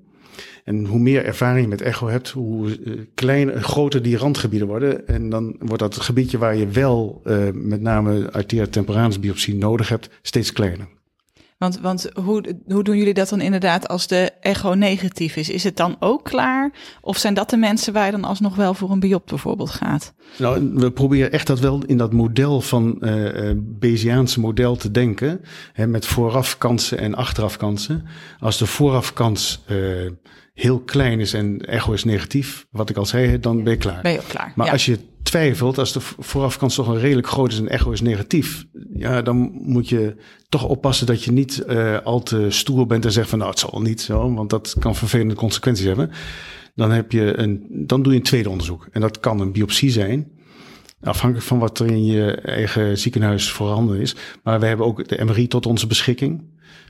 En hoe meer ervaring je met echo hebt, hoe uh, kleiner, groter die randgebieden worden. En dan wordt dat gebiedje waar je wel uh, met name arteria temporalis biopsie nodig hebt, steeds kleiner. Want, want hoe, hoe doen jullie dat dan inderdaad als de echo negatief is? Is het dan ook klaar? Of zijn dat de mensen waar je dan alsnog wel voor een biop bijvoorbeeld gaat? Nou, we proberen echt dat wel in dat model van uh, Bayesiaanse model te denken. Hè, met voorafkansen en achterafkansen. Als de voorafkans uh, heel klein is en echo is negatief, wat ik al zei, dan ben je klaar. Ben je ook klaar. Maar ja. als je twijfelt, als de voorafkans toch een redelijk groot is en echo is negatief, ja, dan moet je toch oppassen dat je niet uh, al te stoer bent en zegt van nou, het zal niet zo, want dat kan vervelende consequenties hebben. Dan heb je een, dan doe je een tweede onderzoek. En dat kan een biopsie zijn. Afhankelijk van wat er in je eigen ziekenhuis voorhanden is. Maar we hebben ook de MRI tot onze beschikking.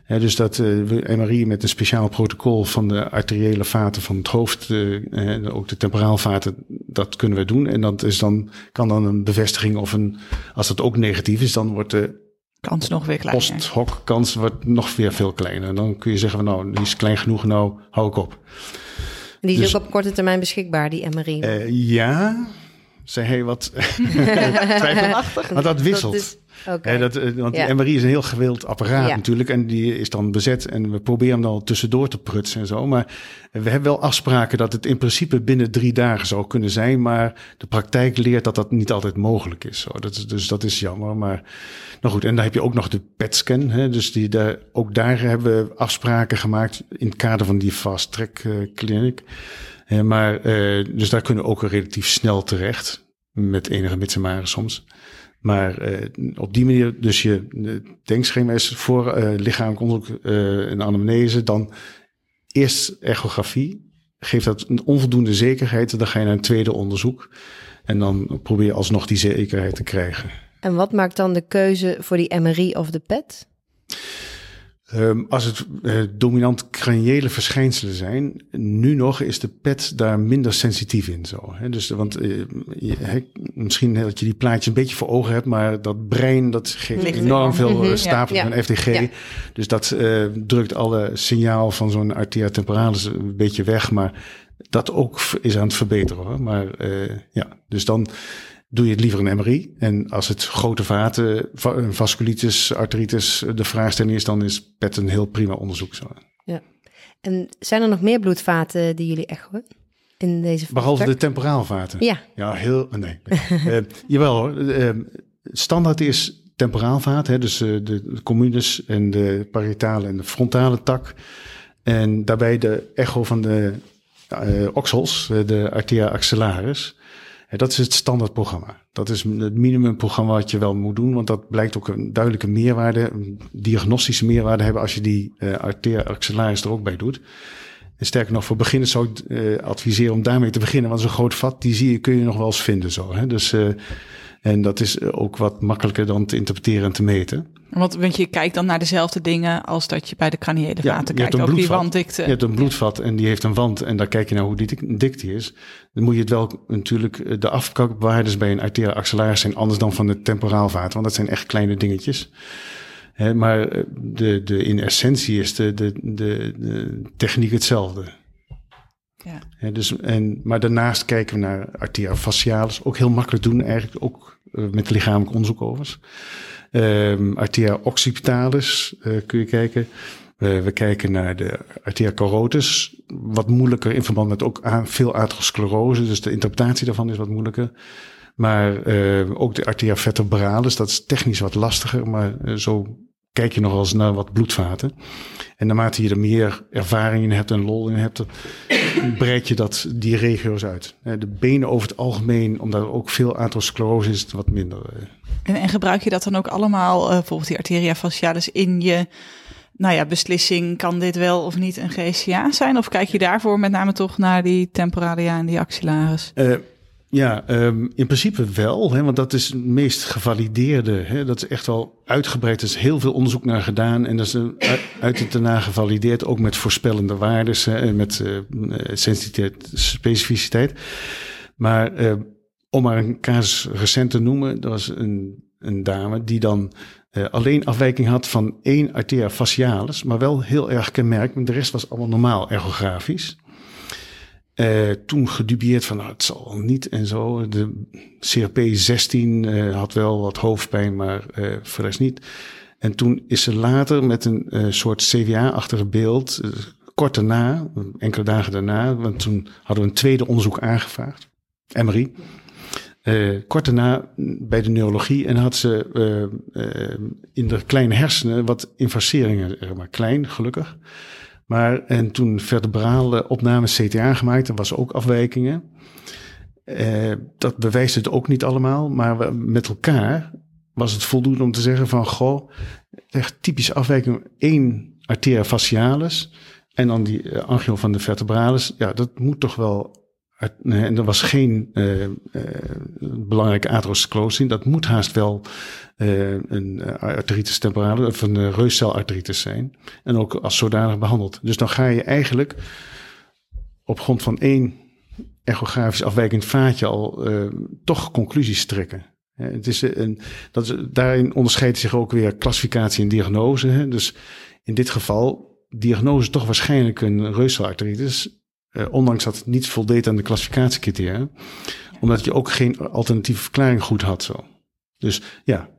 Dus dat uh, MRI met een speciaal protocol van de arteriële vaten van het hoofd, uh, ook de temporaalvaten, dat kunnen we doen. En dat is dan, kan dan een bevestiging of een, als dat ook negatief is, dan wordt de kans nog weer kleiner. Post-hoc kans wordt nog weer veel kleiner. En dan kun je zeggen van nou, die is klein genoeg, nou hou ik op. Die is dus, ook op korte termijn beschikbaar, die MRI? Uh, ja, zei hij wat twijfelachtig. Maar dat wisselt. Okay. dat, eh, want ja. die MRI is een heel gewild apparaat natuurlijk. En die is dan bezet. En we proberen hem dan tussendoor te prutsen en zo. Maar we hebben wel afspraken dat het in principe binnen drie dagen zou kunnen zijn. Maar de praktijk leert dat dat niet altijd mogelijk is. Zo. Dat is dus dat is jammer. Maar nou goed, en dan heb je ook nog de PET-scan. Dus die, daar, ook daar hebben we afspraken gemaakt in het kader van die fast track uh, clinic. Uh, maar, uh, dus daar kunnen we ook relatief snel terecht. Met enige mits soms. Maar uh, op die manier, dus je denkschema is voor uh, onderzoek uh, en anamnese, dan eerst echografie. Geeft dat een onvoldoende zekerheid, dan ga je naar een tweede onderzoek. En dan probeer je alsnog die zekerheid te krijgen. En wat maakt dan de keuze voor die MRI of de PET? Um, als het uh, dominant craniële verschijnselen zijn, nu nog is de pet daar minder sensitief in. Zo, hè? Dus, want uh, je, misschien dat je die plaatjes een beetje voor ogen hebt, maar dat brein dat geeft enorm veel mm stapeling van FTG. Dus dat uh, drukt alle signaal van zo'n arteria temporalis een beetje weg, maar dat ook is aan het verbeteren. Hoor. Maar ja, dus dan doe je het liever een MRI. En als het grote vaten, vasculitis, arteritis de vraagstelling is, dan is PET een heel prima onderzoek. Zo. Ja. En zijn er nog meer bloedvaten die jullie echoen? In deze Behalve de temporaalvaten? Ja. Ja, heel... Nee. uh, jawel hoor. Uh, standaard is temporaalvaat, hè, dus uh, de, de communes en de parietale en de frontale tak. En daarbij de echo van de oksels, de arteria axillaris dat is het standaardprogramma. Dat is het minimumprogramma wat je wel moet doen, want dat blijkt ook een duidelijke meerwaarde, een diagnostische meerwaarde hebben als je die uh, er ook bij doet. En sterker nog, voor beginners zou ik uh, adviseren om daarmee te beginnen, want zo'n groot vat, die zie je, kun je nog wel eens vinden zo. Hè? Dus, uh, en dat is ook wat makkelijker dan te interpreteren en te meten. Want, want je kijkt dan naar dezelfde dingen als dat je bij de craniële vaten kijkt. Ook die wanddikte. Je hebt een bloedvat en die heeft een wand en daar kijk je naar hoe dik, dik die is. Dan moet je het wel natuurlijk, eh, de afkakwaardes bij een arteria axillaris zijn anders dan van de temporaalvaten, want dat zijn echt kleine dingetjes. Maar eh, de, de, in essentie is de, de, de, de techniek hetzelfde. Ja. dus, en, maar daarnaast kijken we naar arteria facialis. Ook heel makkelijk doen eigenlijk, ook uh, met lichamelijk onderzoek overigens. Um, arteria occipitalis uh, kun je kijken. Uh, we kijken naar de arteria carotis. Wat moeilijker in verband met ook veel atherosclerose. Dus de interpretatie daarvan is wat moeilijker. Maar uh, ook de arteria vertebralis, dat is technisch wat lastiger. Maar zo kijk je nog eens naar wat bloedvaten. En naarmate je er meer ervaring in hebt en lol in hebt, breid je dat, die regio's uit. De benen over het algemeen, omdat er ook veel atherosclerose is, wat minder. En, en gebruik je dat dan ook allemaal, uh, bijvoorbeeld die arteria facialis, in je nou ja, beslissing, kan dit wel of niet een GCA zijn? Of kijk je daarvoor met name toch naar die temporalia en die axillaris? Uh, ja, um, in principe wel, hè, want dat is het meest gevalideerde. Hè, dat is echt wel uitgebreid. Er is heel veel onderzoek naar gedaan en dat is uit het daarna gevalideerd, ook met voorspellende waarden en met uh, sensitiviteit, specificiteit. Maar uh, om maar een casus recent te noemen, dat was een, een dame die dan uh, alleen afwijking had van één arteria facialis, maar wel heel erg kenmerkend. De rest was allemaal normaal ergografisch. Uh, toen gedubieerd van, nou, het zal niet en zo. De CRP 16 uh, had wel wat hoofdpijn, maar uh, voor rest niet. En toen is ze later met een soort CVA-achtige beeld, kort daarna, enkele dagen daarna, want toen hadden we een tweede onderzoek aangevraagd, MRI. Uh, kort daarna bij de neurologie en had ze uh, uh, in de kleine hersenen wat invaseringen, maar klein, gelukkig. Maar en toen vertebrale opnames CTA gemaakt, er was ook afwijkingen. dat bewijst het ook niet allemaal, maar met elkaar was het voldoende om te zeggen van, goh, echt typische afwijking, één arteria facialis en dan die angio van de vertebralis. Ja, dat moet toch wel en er was geen uh, uh, belangrijke atherosclerose. Dat moet haast wel uh, een arteritis temporalis of een reuscelartritis zijn. En ook als zodanig behandeld. Dus dan ga je eigenlijk op grond van één echografisch afwijkend vaatje al toch conclusies trekken. het is een, dat daarin onderscheidt zich ook weer klassificatie en diagnose. Hè? Dus in dit geval diagnose toch waarschijnlijk een reuzelartritis. Uh, ondanks dat het niet voldeed aan de klassificatiecriteria. Omdat je ook geen alternatieve verklaring goed had zo. Dus ja,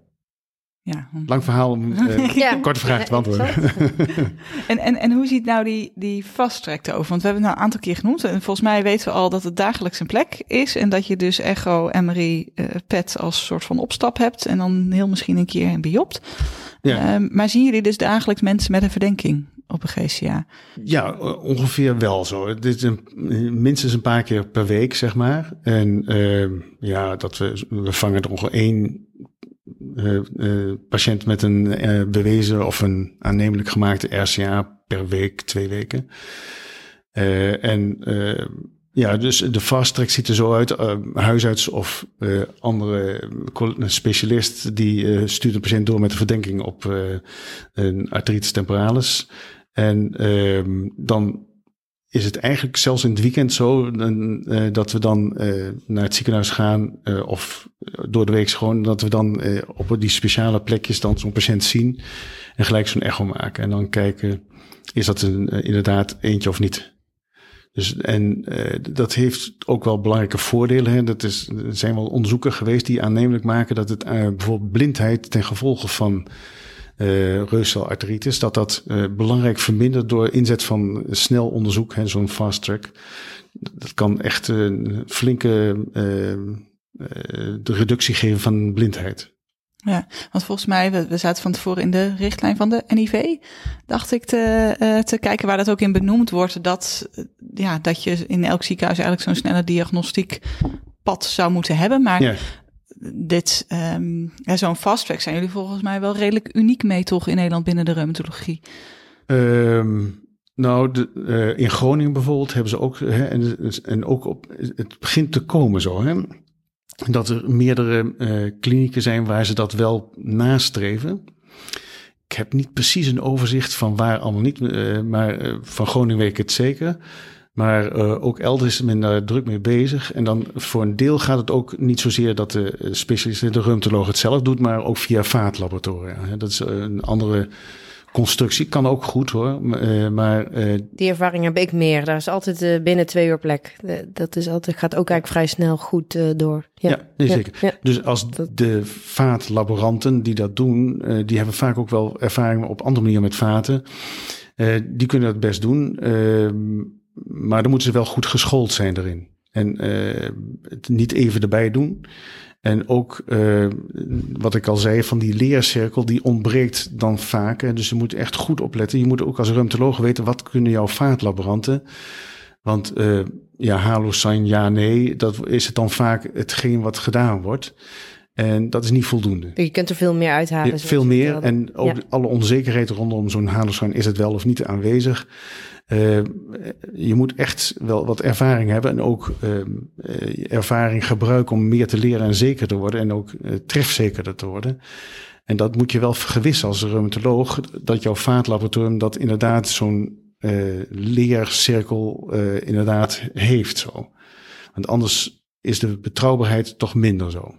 ja. Lang verhaal om uh, ja. korte vraag te beantwoorden. en, en, en hoe ziet nou die, die track over? Want we hebben het nou een aantal keer genoemd. En volgens mij weten we al dat het dagelijks een plek is. En dat je dus echo, MRI, uh, PET als soort van opstap hebt. En dan heel misschien een keer een biopt. Ja. Uh, maar zien jullie dus dagelijks mensen met een verdenking? Op een GCA? Ja, ongeveer wel zo. Dit is minstens een paar keer per week, zeg maar. En uh, ja, dat we, we vangen er ongeveer één uh, uh, patiënt met een uh, bewezen of een aannemelijk gemaakte RCA per week, twee weken. en ja, dus de fast track ziet er zo uit. huisarts of andere specialist die stuurt een patiënt door met een verdenking op een artritis temporalis. En ehm, dan is het eigenlijk zelfs in het weekend zo uh, dat we dan uh, naar het ziekenhuis gaan uh, of door de week gewoon dat we dan op die speciale plekjes dan zo'n patiënt zien en gelijk zo'n echo maken en dan kijken is dat een, inderdaad eentje of niet. Dus en dat heeft ook wel belangrijke voordelen. Hè. Dat is, er zijn wel onderzoeken geweest die aannemelijk maken dat het bijvoorbeeld blindheid ten gevolge van uh, reuzelartritis, dat dat uh, belangrijk vermindert door inzet van snel onderzoek, zo'n fast track. Dat kan echt een flinke de reductie geven van blindheid. Ja, want volgens mij, we, we zaten van tevoren in de richtlijn van de NIV, dacht ik te, uh, te kijken waar dat ook in benoemd wordt, dat, ja, dat je in elk ziekenhuis eigenlijk zo'n snelle diagnostiek pad zou moeten hebben. Maar ja dit, um, zo'n fast track zijn jullie volgens mij wel redelijk uniek mee toch in Nederland binnen de reumatologie? Um, nou, de, uh, in Groningen bijvoorbeeld hebben ze ook, hè, en, en ook op, het begint te komen zo, hè, dat er meerdere uh, klinieken zijn waar ze dat wel nastreven. Ik heb niet precies een overzicht van waar allemaal niet, uh, maar van Groningen weet ik het zeker. Maar uh, ook elders is men daar druk mee bezig. En dan voor een deel gaat het ook niet zozeer dat de eh, specialist, de reumatoloog het zelf doet, maar ook via vaatlaboratoria. Dat is een andere constructie. Kan ook goed hoor. Uh, maar, uh, Die ervaring heb ik meer. Daar is altijd uh, binnen twee uur plek. dat is altijd, gaat ook eigenlijk vrij snel goed door. Ja, ja nee, zeker. Ja. Dus als de vaatlaboranten die dat doen, die hebben vaak ook wel ervaring op andere manieren met vaten. die kunnen dat best doen. Maar dan moeten ze wel goed geschoold zijn erin. En uh, het niet even erbij doen. En ook uh, wat ik al zei, van die leercirkel, die ontbreekt dan vaak. Dus je moet echt goed opletten. Je moet ook als reumatoloog weten, wat kunnen jouw vaatlaboranten? Want uh, ja, halocyan, ja, nee, dat is het dan vaak hetgeen wat gedaan wordt. En dat is niet voldoende. Je kunt er veel meer uithalen. Ja, veel meer. En ook alle onzekerheid rondom zo'n halocyan, is het wel of niet aanwezig? Uh, je moet echt wel wat ervaring hebben en ook uh, ervaring gebruiken om meer te leren en zeker te worden en ook uh, trefzekerder te worden. En dat moet je wel vergewissen als reumatoloog, dat jouw vaatlaboratorium dat inderdaad zo'n leercirkel inderdaad heeft zo. Want anders is de betrouwbaarheid toch minder zo.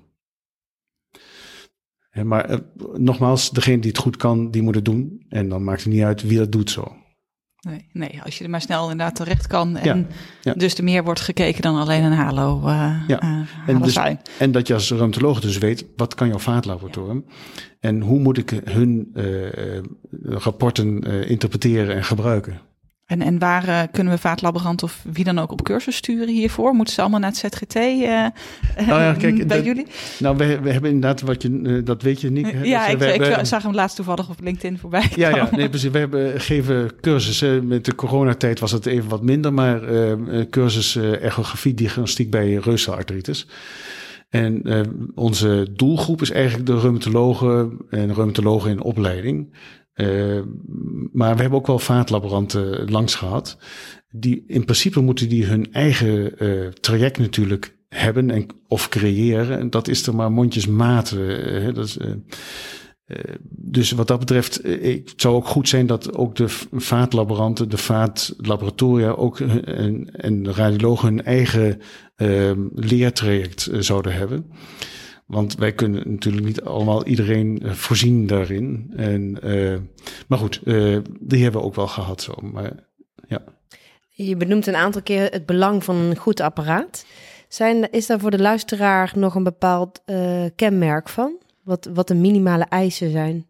Maar nogmaals, degene die het goed kan, die moet het doen. En dan maakt het niet uit wie dat doet zo. Nee, nee, als je er maar snel inderdaad terecht kan. En dus er meer wordt gekeken dan alleen een halo. Uh, ja. Uh, en, dus, en, dat je als reumatoloog dus weet, wat kan jouw vaatlaboratorium? En hoe moet ik hun uh, rapporten interpreteren en gebruiken? En, en waar uh, kunnen we vaatlaborant of wie dan ook op cursus sturen hiervoor? Moeten ze allemaal naar het ZGT uh, nou ja, kijk, bij jullie? Nou, we, we hebben inderdaad wat je, uh, dat weet je niet. Hè? Ja, dus, ik, ik zag hem laatst toevallig op LinkedIn voorbij Ja, ja nee, precies. We hebben, geven cursussen. Met de coronatijd was het even wat minder, maar cursus echografie diagnostiek bij reuzelartritis. En onze doelgroep is eigenlijk de reumatologen en reumatologen in opleiding. Uh, maar we hebben ook wel vaatlaboranten langs gehad. Die, in principe moeten die hun eigen uh, traject natuurlijk hebben en, of creëren. En dat is er maar mondjesmaat. Uh, dus wat dat betreft, het zou ook goed zijn dat ook de vaatlaboranten, de vaatlaboratoria ook en, en radiologen hun eigen leertraject zouden hebben. Want wij kunnen natuurlijk niet allemaal iedereen voorzien daarin. En, uh, maar goed, uh, die hebben we ook wel gehad zo. Maar, ja. Je benoemt een aantal keer het belang van een goed apparaat. Zijn, is daar voor de luisteraar nog een bepaald uh, kenmerk van? Wat, wat de minimale eisen zijn?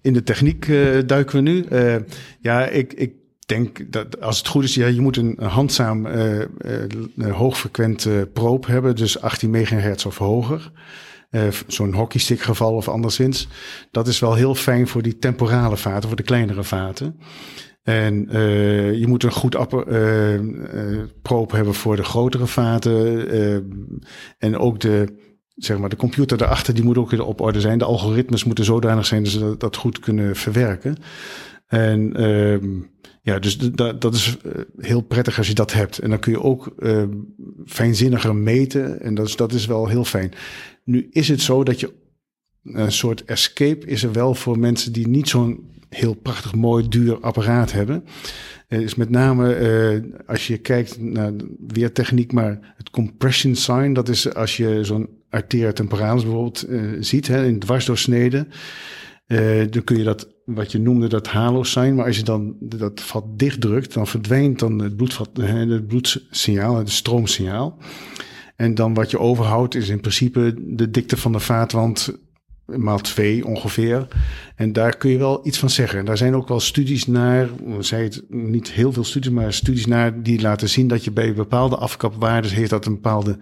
In de techniek uh, duiken we nu. Uh, ja, ik, ik denk dat als het goed is, ja, je moet een handzaam uh, hoogfrequent proop hebben, dus 18 megahertz of hoger. Zo'n hockeystick geval of anderszins. Dat is wel heel fijn voor die temporale vaten, voor de kleinere vaten. En uh, je moet een goed uh, uh, proop hebben voor de grotere vaten. en ook de, zeg maar, de computer daarachter, die moet ook weer op orde zijn. De algoritmes moeten zodanig zijn dat ze dat goed kunnen verwerken. En ehm, ja, dus dat is heel prettig als je dat hebt. En dan kun je ook fijnzinniger meten. En dat is, dat is wel heel fijn. Nu is het zo dat je een soort escape is er wel voor mensen die niet zo'n heel prachtig mooi duur apparaat hebben. Uh, is met name als je kijkt naar weertechniek, maar het compression sign, dat is als je zo'n arteria temporalis bijvoorbeeld ziet hè, in dwarsdoorsneden. dan kun je dat, wat je noemde, dat halo sign, maar als je dan dat vat dichtdrukt, dan verdwijnt dan het bloedvat, het bloedsignaal, het stroomsignaal. En dan wat je overhoudt is in principe de dikte van de vaatwand maal twee ongeveer. En daar kun je wel iets van zeggen. En daar zijn ook wel studies naar, zei het niet heel veel studies, maar studies naar die laten zien dat je bij bepaalde afkapwaarden heeft dat een bepaalde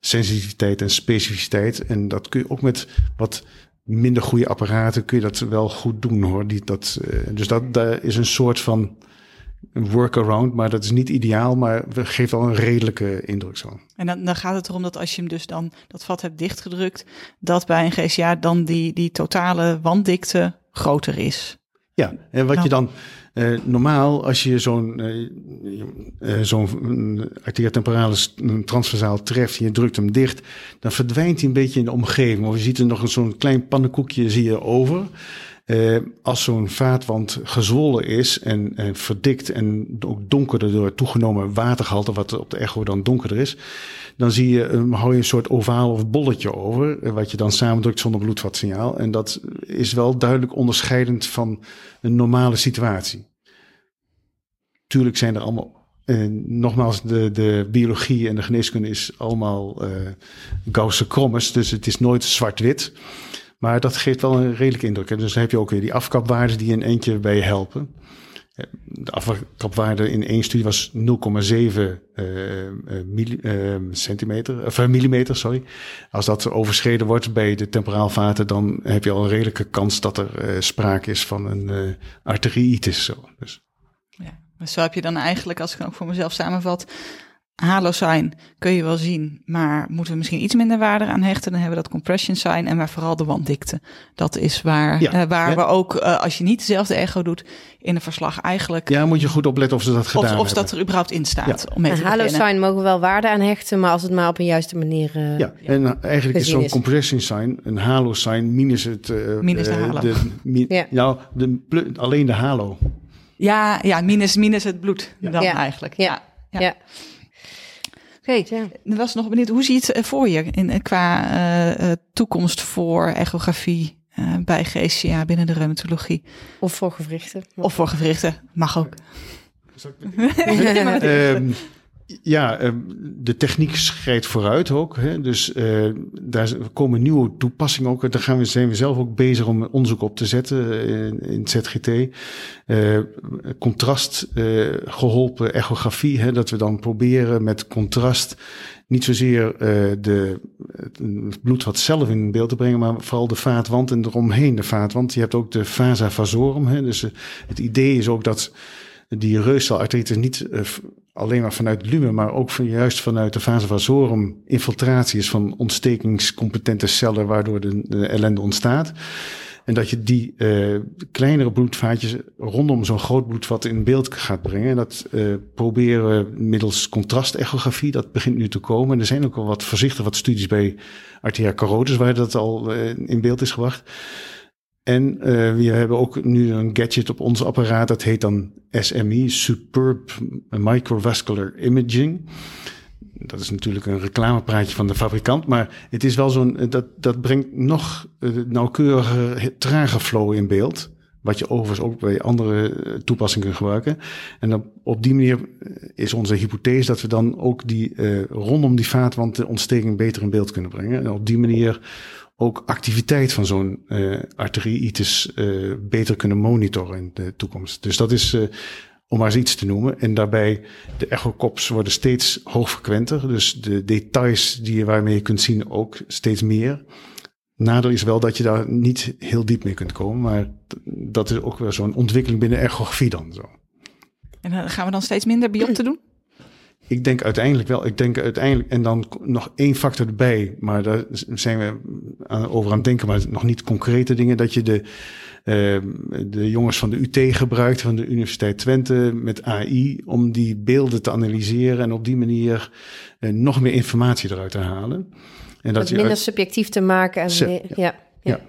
sensitiviteit en specificiteit. En dat kun je ook met wat minder goede apparaten kun je dat wel goed doen hoor. Die, dat, uh, dus dat, is een soort van workaround, maar dat is niet ideaal, maar we geeft al een redelijke indruk zo. En dan, dan gaat het erom dat als je hem dus dan dat vat hebt dichtgedrukt, dat bij een GCA dan die, die totale wanddikte groter is. Ja, en wat je dan uh, normaal, als je zo'n uh, zo'n arteria temporalis transversaal treft en je drukt hem dicht, dan verdwijnt hij een beetje in de omgeving. Of je ziet er nog zo'n klein pannenkoekje zie je over. Uh, als zo'n vaatwand gezwollen is en, en verdikt en ook donkerder door toegenomen watergehalte, wat op de echo dan donkerder is, dan zie je, hou je een soort ovaal of bolletje over, eh, wat je dan samendrukt zonder bloedvatsignaal. En dat is wel duidelijk onderscheidend van een normale situatie. Tuurlijk zijn er allemaal en nogmaals, de, de biologie en de geneeskunde is allemaal uh, Gausse krommes, dus het is nooit zwart-wit. Maar dat geeft wel een redelijke indruk. Dus dan heb je ook weer die afkapwaarden die in eentje bij je helpen. De afkapwaarde in één studie was 0,7 uh, uh, centimeter, of uh, millimeter, sorry. Als dat overschreden wordt bij de temporaalvaten, dan heb je al een redelijke kans dat er uh, sprake is van een uh, arteriitis. Zo. Dus. Ja, maar zo heb je dan eigenlijk, als ik ook voor mezelf samenvat, halo sign kun je wel zien, maar moeten we misschien iets minder waarde aan hechten. Dan hebben we dat compression sign en maar vooral de wanddikte. Dat is waar, ja, uh, waar ja. we ook, uh, als je niet dezelfde echo doet, in een verslag eigenlijk... Ja, moet je goed opletten of ze dat gedaan of, of Of dat er überhaupt in staat. Ja. Om mee een te halo beginnen. sign mogen we wel waarde aan hechten, maar als het maar op een juiste manier uh, Ja, en eigenlijk is zo'n compression sign een halo sign minus het... minus de halo. De, mi ja. Nou, de, alleen de halo. Ja, ja minus, minus het bloed dan eigenlijk. ja. ja. Oké, okay, ja. was nog benieuwd, hoe zie je het voor je in, qua uh, toekomst voor echografie uh, bij GCA binnen de reumatologie? Of voor gewrichten. Of voor gewrichten, mag ook. um, ja, de techniek schrijdt vooruit ook. Hè? Dus uh, daar komen nieuwe toepassingen ook. Daar gaan we, zijn we zelf ook bezig om onderzoek op te zetten in, in ZGT. Uh, contrast uh, geholpen echografie. Hè? Dat we dan proberen met contrast niet zozeer de, het bloedvat zelf in beeld te brengen, maar vooral de vaatwand en eromheen de vaatwand. Je hebt ook de vasa vasorum. Hè? Dus het idee is ook dat die reustelartritis niet uh, alleen maar vanuit lume, maar ook van, juist vanuit de fase vasorum infiltratie is van ontstekingscompetente cellen, waardoor de, de ellende ontstaat. En dat je die uh, kleinere bloedvaatjes rondom zo'n groot bloedvat in beeld gaat brengen. En dat uh, proberen we middels contrastechografie, dat begint nu te komen. En er zijn ook al wat voorzichtig wat studies bij arteria carotis waar dat al in beeld is gebracht. En we hebben ook nu een gadget op ons apparaat, dat heet dan SMI, Superb Microvascular Imaging dat is natuurlijk een reclamepraatje van de fabrikant, maar het is wel zo'n, eh, dat, dat brengt nog uh, nauwkeuriger, trage flow in beeld. Wat je overigens ook bij andere eh, toepassingen kunt gebruiken. En op, die manier is onze hypothese dat we dan ook die uh, rondom die vaatwand de ontsteking beter in beeld kunnen brengen. En op die manier ook activiteit van zo'n uh, arteriitis uh, beter kunnen monitoren in de toekomst. Dus dat is om maar eens iets te noemen. En daarbij, de echokops worden steeds hoogfrequenter. Dus de details die je, waarmee je kunt zien ook steeds meer. Nadeel is wel dat je daar niet heel diep mee kunt komen. Maar dat is ook wel zo'n ontwikkeling binnen echografie dan zo. En dan gaan we dan steeds minder biopten doen? Ik denk uiteindelijk wel. Ik denk uiteindelijk, en dan nog één factor erbij, maar daar zijn we over aan het denken, maar nog niet concrete dingen, dat je de, uh, de jongens van de UT gebruikt, van de Universiteit Twente, met AI, om die beelden te analyseren en op die manier uh, nog meer informatie eruit te halen. En dat, je minder subjectief te maken. En ja. ja. ja.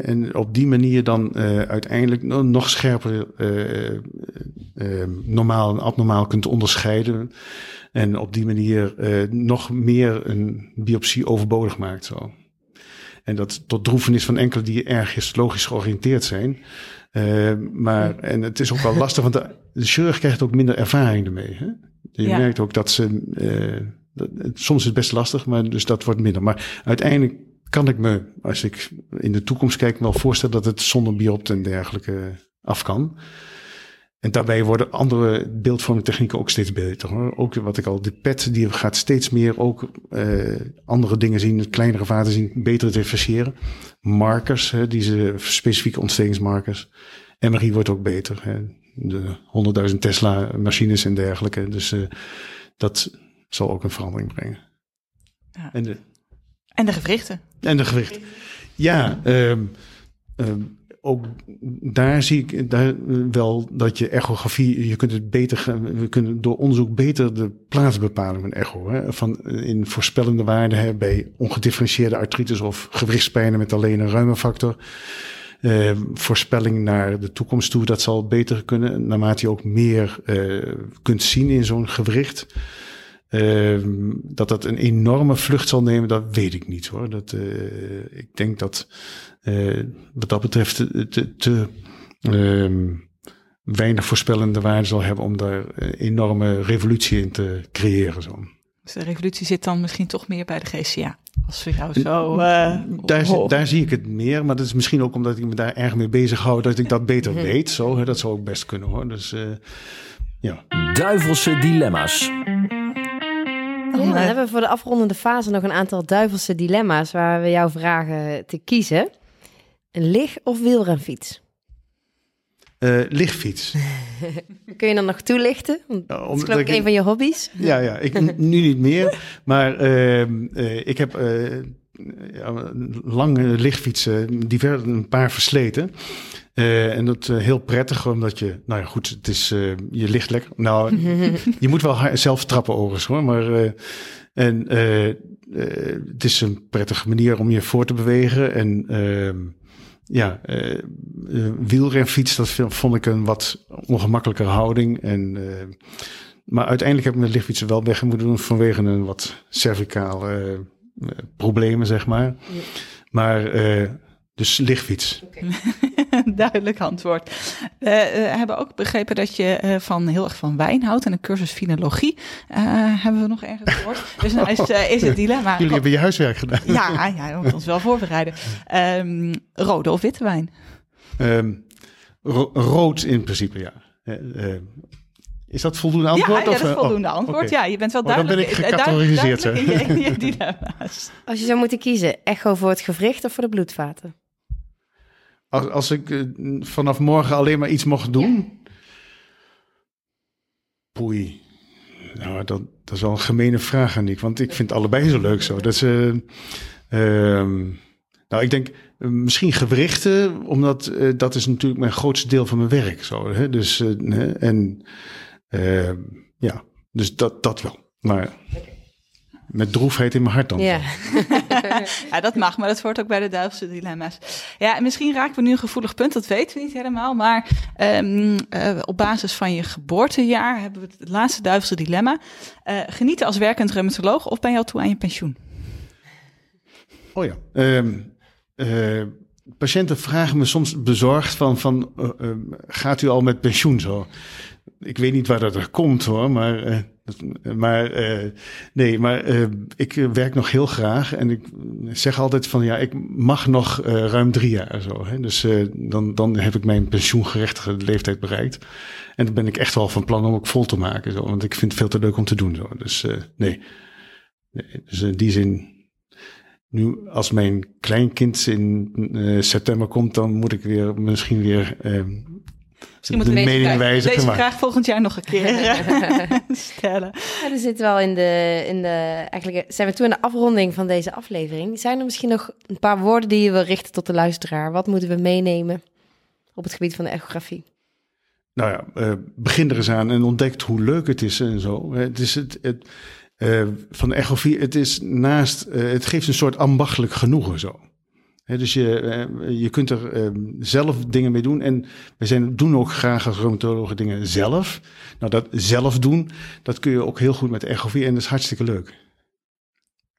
En op die manier dan uh, uiteindelijk nog scherper uh, normaal en abnormaal kunt onderscheiden. En op die manier nog meer een biopsie overbodig maakt. Zo. En dat tot droefenis van enkele die erg logisch georiënteerd zijn. maar, en het is ook wel lastig, want de, de chirurg krijgt ook minder ervaring ermee. Hè? Je ja. merkt ook dat ze. Dat, soms is het best lastig, maar dus dat wordt minder. Maar uiteindelijk kan ik me, als ik in de toekomst kijk, wel voorstellen dat het zonder biopt en dergelijke af kan. En daarbij worden andere beeldvormingtechnieken ook steeds beter. Hoor. Ook wat ik al, de PET die gaat steeds meer ook uh, andere dingen zien, kleinere vaten zien, beter differentiëren. Markers, hè, deze specifieke ontstekingsmarkers. MRI wordt ook beter. Hè. De 100.000 Tesla machines en dergelijke. Dus uh, dat zal ook een verandering brengen. Ja. En de en de gewrichten. En de gewrichten. Ja, um, um, ook daar zie ik daar wel dat je echografie, je kunt het beter, we kunnen door onderzoek beter de plaats bepalen van echo. Hè, van in voorspellende waarden hè, bij ongedifferentieerde artritis of gewrichtspijnen met alleen een ruimefactor. Uh, voorspelling naar de toekomst toe, dat zal beter kunnen, naarmate je ook meer uh, kunt zien in zo'n gewricht. Uh, dat dat een enorme vlucht zal nemen, dat weet ik niet hoor. Dat, uh, ik denk dat uh, wat dat betreft te, te ehm, weinig voorspellende waarde zal hebben om daar een enorme revolutie in te creëren. Zo. Dus de revolutie zit dan misschien toch meer bij de GCA. Als voor jou zo. daar, daar zie ik het meer, maar dat is misschien ook omdat ik me daar erg mee bezig hou, dat ik dat beter mhm. weet. Zo, dat zou ook best kunnen hoor. Dus ja. Duivelse dilemma's. Ja, dan hebben we voor de afrondende fase nog een aantal duivelse dilemma's waar we jou vragen te kiezen. Een lig- of wielrenfiets? Uh, lichtfiets. Kun je dan nog toelichten? Want ja, dat is geloof ik een van je hobby's. Ja, ja ik, nu niet meer. Maar uh, uh, ik heb ja, lange lichtfietsen, divers, een paar versleten. Uh, en dat uh, heel prettig, omdat je, nou ja, goed, het is, uh, je ligt lekker. Nou, je moet wel zelf trappen overigens hoor, maar en het is een prettige manier om je voor te bewegen. En ehm, ja, wielrenfiets, dat vond ik een wat ongemakkelijker houding. En, maar uiteindelijk heb ik mijn lichtfietsen wel weg moeten doen vanwege een wat cervicale problemen, zeg maar. Ja. Maar dus lichtfiets. Okay. Duidelijk antwoord. Uh, uh, hebben ook begrepen dat je uh, van heel erg van wijn houdt en een cursus finologie hebben we nog ergens gehoord. Dus nou is, is het dilemma. Jullie hebben je huiswerk gedaan. Ja, ja, we moeten ons wel voorbereiden. Um, rode of witte wijn? Um, ro rood in principe, ja. Is dat voldoende antwoord? Ja, ja dat is voldoende oh, antwoord. Okay. Ja, je bent wel duidelijk. Oh, dan ben ik gecategoriseerd. in je, dilemma's. Als je zou moeten kiezen, echo voor het gewricht of voor de bloedvaten? Als, als ik uh, vanaf morgen alleen maar iets mocht doen. Ja. Poei. Nou, dat, dat is wel een gemene vraag, Aniek. Want ik vind allebei zo leuk zo. Dat is, uh, uh, Nou, ik denk uh, misschien gewrichten, omdat uh, dat is natuurlijk mijn grootste deel van mijn werk. Zo, hè? Dus, uh, en ja, dus dat, dat wel. Maar met droefheid in mijn hart dan. Ja. ja, dat mag, maar dat hoort ook bij de duivelse dilemma's. Ja, en misschien raken we nu een gevoelig punt, dat weten we niet helemaal. Maar um, uh, op basis van je geboortejaar hebben we het laatste duivelse dilemma. Uh, genieten als werkend reumatoloog of ben je al toe aan je pensioen? Oh ja. Um, uh, patiënten vragen me soms bezorgd van, van gaat u al met pensioen zo? Ik weet niet waar dat er komt hoor, maar maar uh, nee, maar uh, ik werk nog heel graag en ik zeg altijd van ja, ik mag nog uh, ruim drie jaar zo. Hè? Dus dan, dan heb ik mijn pensioengerechtige leeftijd bereikt. En dan ben ik echt wel van plan om ook vol te maken. Zo, want ik vind het veel te leuk om te doen. Zo. Dus nee. nee. Dus in die zin, nu als mijn kleinkind in september komt, dan moet ik weer misschien weer Misschien moeten we deze, wijze, deze vraag volgend jaar nog een keer stellen. Ja, er zit wel in de, in de. Eigenlijk zijn we toe in de afronding van deze aflevering. Zijn er misschien nog een paar woorden die je wil richten tot de luisteraar? Wat moeten we meenemen op het gebied van de echografie? Nou ja, uh, begin er eens aan en ontdekt hoe leuk het is en zo. Het is het. het uh, van de echografie, het is naast, uh, het geeft een soort ambachtelijk genoegen zo dus je, eh, je kunt er ehm, zelf dingen mee doen. En we zijn, doen ook graag als dingen zelf. Nou, dat zelf doen, dat kun je ook heel goed met echografie en dat is hartstikke leuk.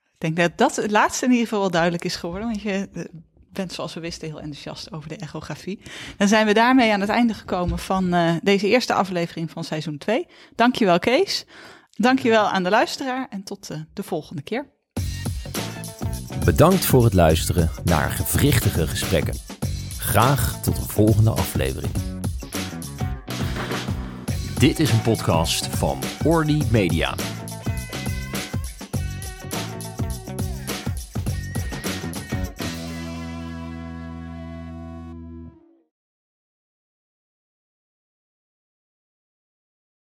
Ik denk dat dat het laatste in ieder geval wel duidelijk is geworden. Want je eh, bent, zoals we wisten, heel enthousiast over de echografie. Dan zijn we daarmee aan het einde gekomen van uh, deze eerste aflevering van seizoen 2. Dankjewel, Kees. Dankjewel aan de luisteraar en tot de volgende keer. Bedankt voor het luisteren naar gewrichtige gesprekken. Graag tot een volgende aflevering. Dit is een podcast van Orly Media.